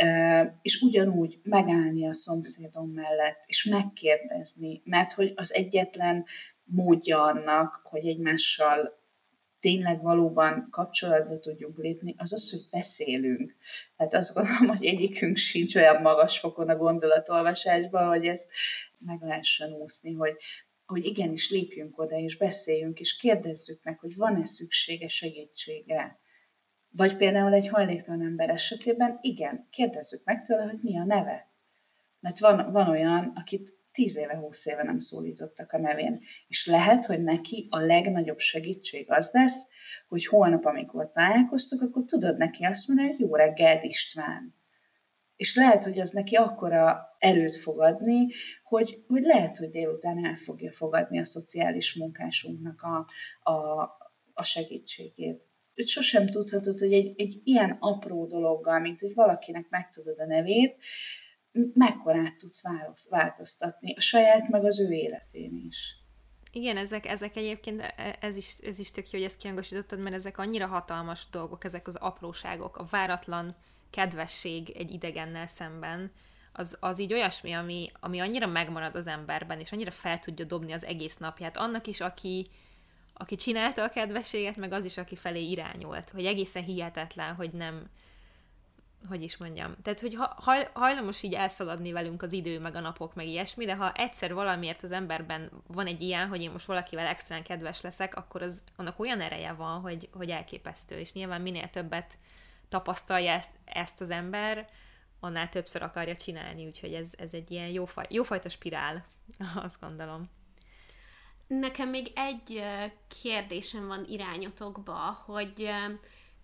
Uh, és ugyanúgy megállni a szomszédom mellett, és megkérdezni, mert hogy az egyetlen módja annak, hogy egymással tényleg valóban kapcsolatba tudjunk lépni, az az, hogy beszélünk. Hát azt gondolom, hogy egyikünk sincs olyan magas fokon a gondolatolvasásban, hogy ezt meg lehessen úszni, hogy, hogy igenis lépjünk oda, és beszéljünk, és kérdezzük meg, hogy van-e szüksége segítségre. Vagy például egy hajléktalan ember esetében, igen, kérdezzük meg tőle, hogy mi a neve. Mert van, van olyan, akit tíz éve, húsz éve nem szólítottak a nevén. És lehet, hogy neki a legnagyobb segítség az lesz, hogy holnap, amikor találkoztok, akkor tudod neki azt mondani, hogy jó reggelt István. És lehet, hogy az neki akkora erőt fog adni, hogy, hogy lehet, hogy délután el fogja fogadni a szociális munkásunknak a, a, a segítségét. Sosem tudhatod, hogy egy, egy ilyen apró dologgal, mint hogy valakinek megtudod a nevét, mekkorát tudsz változtatni a saját, meg az ő életén is. Igen, ezek, ezek egyébként, e, e, ez is, ez is tök jó, hogy ezt kiangosítottad, mert ezek annyira hatalmas dolgok, ezek az apróságok, a váratlan kedvesség egy idegennel szemben, az, az így olyasmi, ami, ami annyira megmarad az emberben, és annyira fel tudja dobni az egész napját. Annak is, aki, aki csinálta a kedvességet, meg az is, aki felé irányolt. Hogy egészen hihetetlen, hogy nem, hogy is mondjam, tehát hogy haj, hajlamos így elszaladni velünk az idő, meg a napok, meg ilyesmi, de ha egyszer valamiért az emberben van egy ilyen, hogy én most valakivel extrán kedves leszek, akkor az, annak olyan ereje van, hogy, hogy elképesztő, és nyilván minél többet tapasztalja ezt, ezt az ember, annál többször akarja csinálni, úgyhogy ez, ez egy ilyen jófaj, jófajta spirál, azt gondolom. Nekem még egy kérdésem van irányotokba, hogy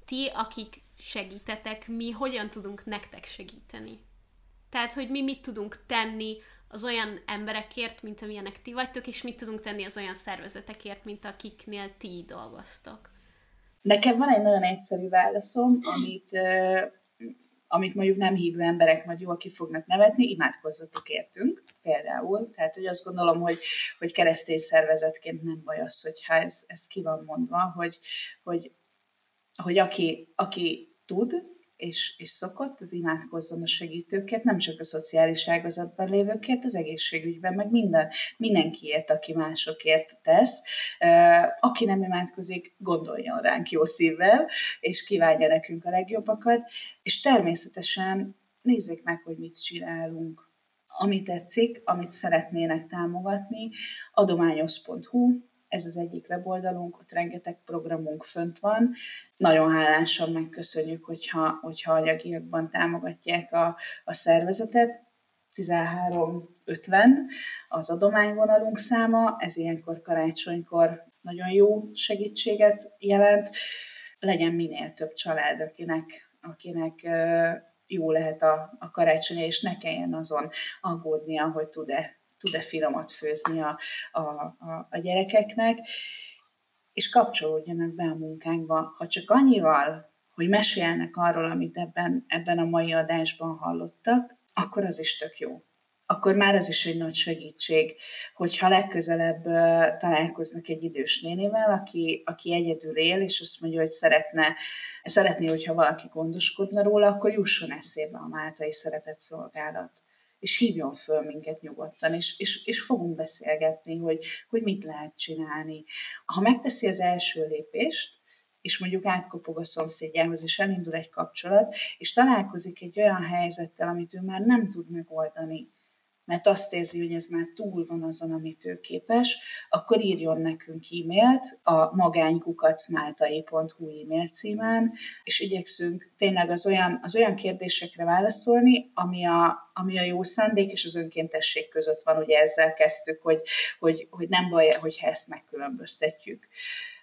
ti, akik segítetek, mi hogyan tudunk nektek segíteni. Tehát, hogy mi mit tudunk tenni az olyan emberekért, mint amilyenek ti vagytok, és mit tudunk tenni az olyan szervezetekért, mint akiknél ti dolgoztok. Nekem van egy nagyon egyszerű válaszom, amit, uh, amit mondjuk nem hívő emberek majd jól ki fognak nevetni, imádkozzatok értünk például. Tehát, hogy azt gondolom, hogy, hogy keresztény szervezetként nem baj az, hogyha ez, ez ki van mondva, hogy, hogy, hogy aki, aki tud, és, és szokott, az imádkozzon a segítőkért, nem csak a szociális ágazatban lévőkért, az egészségügyben, meg minden, mindenkiért, aki másokért tesz. Aki nem imádkozik, gondoljon ránk jó szívvel, és kívánja nekünk a legjobbakat, és természetesen nézzék meg, hogy mit csinálunk. Ami tetszik, amit szeretnének támogatni, adományos.hu, ez az egyik weboldalunk, ott rengeteg programunk fönt van. Nagyon hálásan megköszönjük, hogyha, hogyha anyagiakban támogatják a, a szervezetet. 1350 az adományvonalunk száma, ez ilyenkor karácsonykor nagyon jó segítséget jelent. Legyen minél több család, akinek, akinek jó lehet a, a karácsony, és ne kelljen azon aggódnia, hogy tud-e tud-e finomat főzni a, a, a, a gyerekeknek, és kapcsolódjanak be a munkánkba. Ha csak annyival, hogy mesélnek arról, amit ebben, ebben a mai adásban hallottak, akkor az is tök jó. Akkor már ez is egy nagy segítség, hogyha legközelebb uh, találkoznak egy idős nénivel, aki, aki egyedül él, és azt mondja, hogy szeretne, szeretné, hogyha valaki gondoskodna róla, akkor jusson eszébe a Máltai Szeretett Szolgálat és hívjon föl minket nyugodtan, és, és, és fogunk beszélgetni, hogy, hogy mit lehet csinálni. Ha megteszi az első lépést, és mondjuk átkopog a szomszédjához, és elindul egy kapcsolat, és találkozik egy olyan helyzettel, amit ő már nem tud megoldani, mert azt érzi, hogy ez már túl van azon, amit ő képes, akkor írjon nekünk e-mailt a magánykukacmáltai.hu e-mail címán, és igyekszünk tényleg az olyan, az olyan kérdésekre válaszolni, ami a, ami a jó szándék és az önkéntesség között van. Ugye ezzel kezdtük, hogy, hogy, hogy nem baj, hogyha ezt megkülönböztetjük.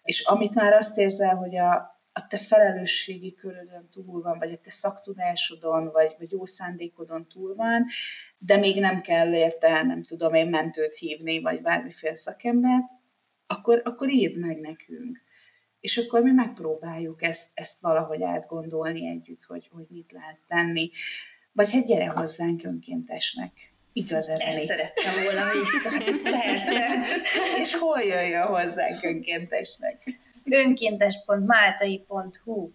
És amit már azt érzel, hogy a, a te felelősségi körödön túl van, vagy a te szaktudásodon, vagy, vagy jó szándékodon túl van, de még nem kell érte, nem tudom én, mentőt hívni, vagy bármiféle szakembert, akkor, akkor írd meg nekünk. És akkor mi megpróbáljuk ezt, ezt valahogy átgondolni együtt, hogy, hogy mit lehet tenni. Vagy hát gyere hozzánk önkéntesnek. Igaz, Ezt szerettem volna vissza. Persze. És hol jöjjön hozzánk önkéntesnek? önkéntes.máltai.hu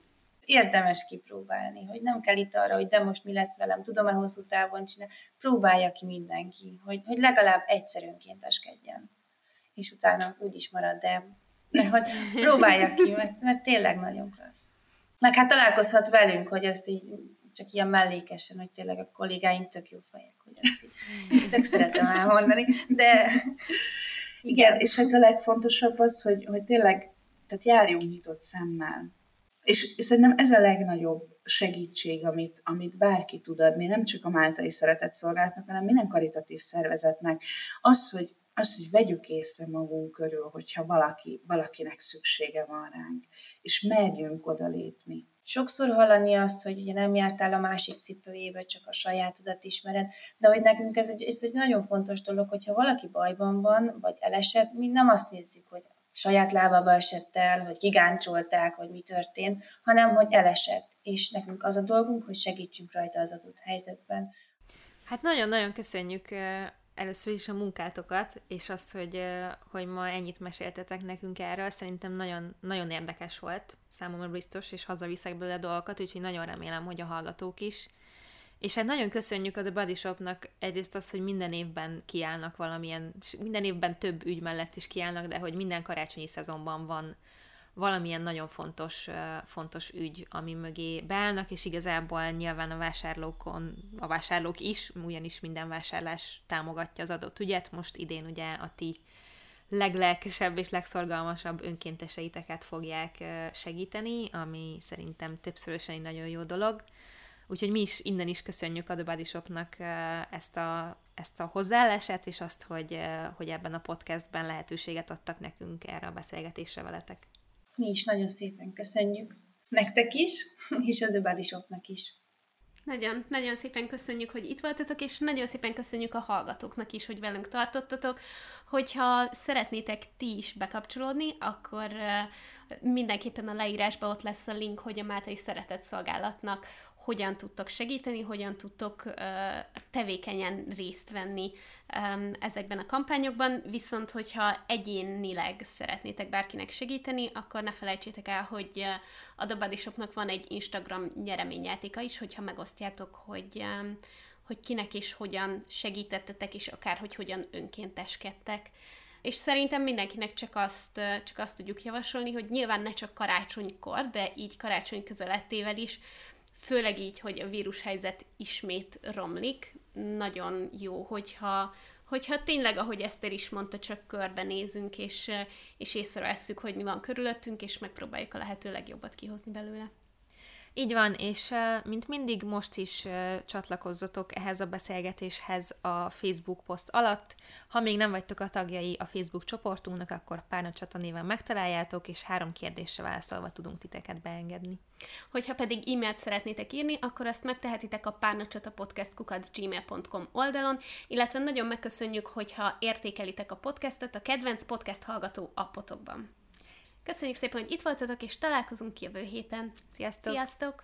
Érdemes kipróbálni, hogy nem kell itt arra, hogy de most mi lesz velem, tudom-e hosszú távon csinálni. Próbálja ki mindenki, hogy, hogy legalább egyszer önkénteskedjen. És utána úgy is marad, de, de hogy próbálja ki, mert, mert tényleg nagyon klassz. Meg hát találkozhat velünk, hogy ezt így csak ilyen mellékesen, hogy tényleg a kollégáim tök jó fejek, hogy ezt tök szeretem elmondani, de igen, és hogy a legfontosabb az, hogy, hogy tényleg tehát járjunk nyitott szemmel. És, és szerintem ez a legnagyobb segítség, amit, amit bárki tud adni, nem csak a Máltai Szeretett Szolgálatnak, hanem minden karitatív szervezetnek. Az, hogy, az, hogy vegyük észre magunk körül, hogyha valaki, valakinek szüksége van ránk, és merjünk odalépni. Sokszor hallani azt, hogy ugye nem jártál a másik cipőjébe, csak a sajátodat ismered, de hogy nekünk ez egy, ez egy nagyon fontos dolog, hogyha valaki bajban van, vagy elesett, mi nem azt nézzük, hogy saját lábába esett el, hogy gigáncsolták, hogy mi történt, hanem hogy elesett. És nekünk az a dolgunk, hogy segítsünk rajta az adott helyzetben. Hát nagyon-nagyon köszönjük először is a munkátokat, és azt, hogy, hogy ma ennyit meséltetek nekünk erről. Szerintem nagyon, nagyon érdekes volt, számomra biztos, és hazaviszek belőle dolgokat, úgyhogy nagyon remélem, hogy a hallgatók is. És hát nagyon köszönjük a The Body Shopnak egyrészt az, hogy minden évben kiállnak valamilyen, minden évben több ügy mellett is kiállnak, de hogy minden karácsonyi szezonban van valamilyen nagyon fontos, fontos ügy, ami mögé beállnak, és igazából nyilván a vásárlókon, a vásárlók is, ugyanis minden vásárlás támogatja az adott ügyet. Most idén ugye a ti leglelkesebb és legszorgalmasabb önkénteseiteket fogják segíteni, ami szerintem többszörösen egy nagyon jó dolog. Úgyhogy mi is innen is köszönjük a Shopnak ezt a, ezt a hozzáállását, és azt, hogy, hogy ebben a podcastben lehetőséget adtak nekünk erre a beszélgetésre veletek. Mi is nagyon szépen köszönjük nektek is, és a Shopnak is. Nagyon, nagyon szépen köszönjük, hogy itt voltatok, és nagyon szépen köszönjük a hallgatóknak is, hogy velünk tartottatok. Hogyha szeretnétek ti is bekapcsolódni, akkor mindenképpen a leírásban ott lesz a link, hogy a Mátai Szeretett Szolgálatnak hogyan tudtok segíteni, hogyan tudtok tevékenyen részt venni ezekben a kampányokban, viszont hogyha egyénileg szeretnétek bárkinek segíteni, akkor ne felejtsétek el, hogy a Shopnak van egy Instagram nyereményjátéka is, hogyha megosztjátok, hogy hogy kinek és hogyan segítettetek, és akár, hogy hogyan önkénteskedtek. És szerintem mindenkinek csak azt, csak azt tudjuk javasolni, hogy nyilván ne csak karácsonykor, de így karácsony közelettével is főleg így, hogy a vírushelyzet ismét romlik, nagyon jó, hogyha, hogyha tényleg, ahogy Eszter is mondta, csak körbenézünk, és, és észrevesszük, hogy mi van körülöttünk, és megpróbáljuk a lehető legjobbat kihozni belőle. Így van, és mint mindig most is csatlakozzatok ehhez a beszélgetéshez a Facebook poszt alatt. Ha még nem vagytok a tagjai a Facebook csoportunknak, akkor Párna Csata néven megtaláljátok, és három kérdésre válaszolva tudunk titeket beengedni. Hogyha pedig e-mailt szeretnétek írni, akkor azt megtehetitek a párnacsatapodcast.gmail.com oldalon, illetve nagyon megköszönjük, hogyha értékelitek a podcastet a kedvenc podcast hallgató appotokban. Köszönjük szépen, hogy itt voltatok, és találkozunk jövő héten. Sziasztok! Sziasztok!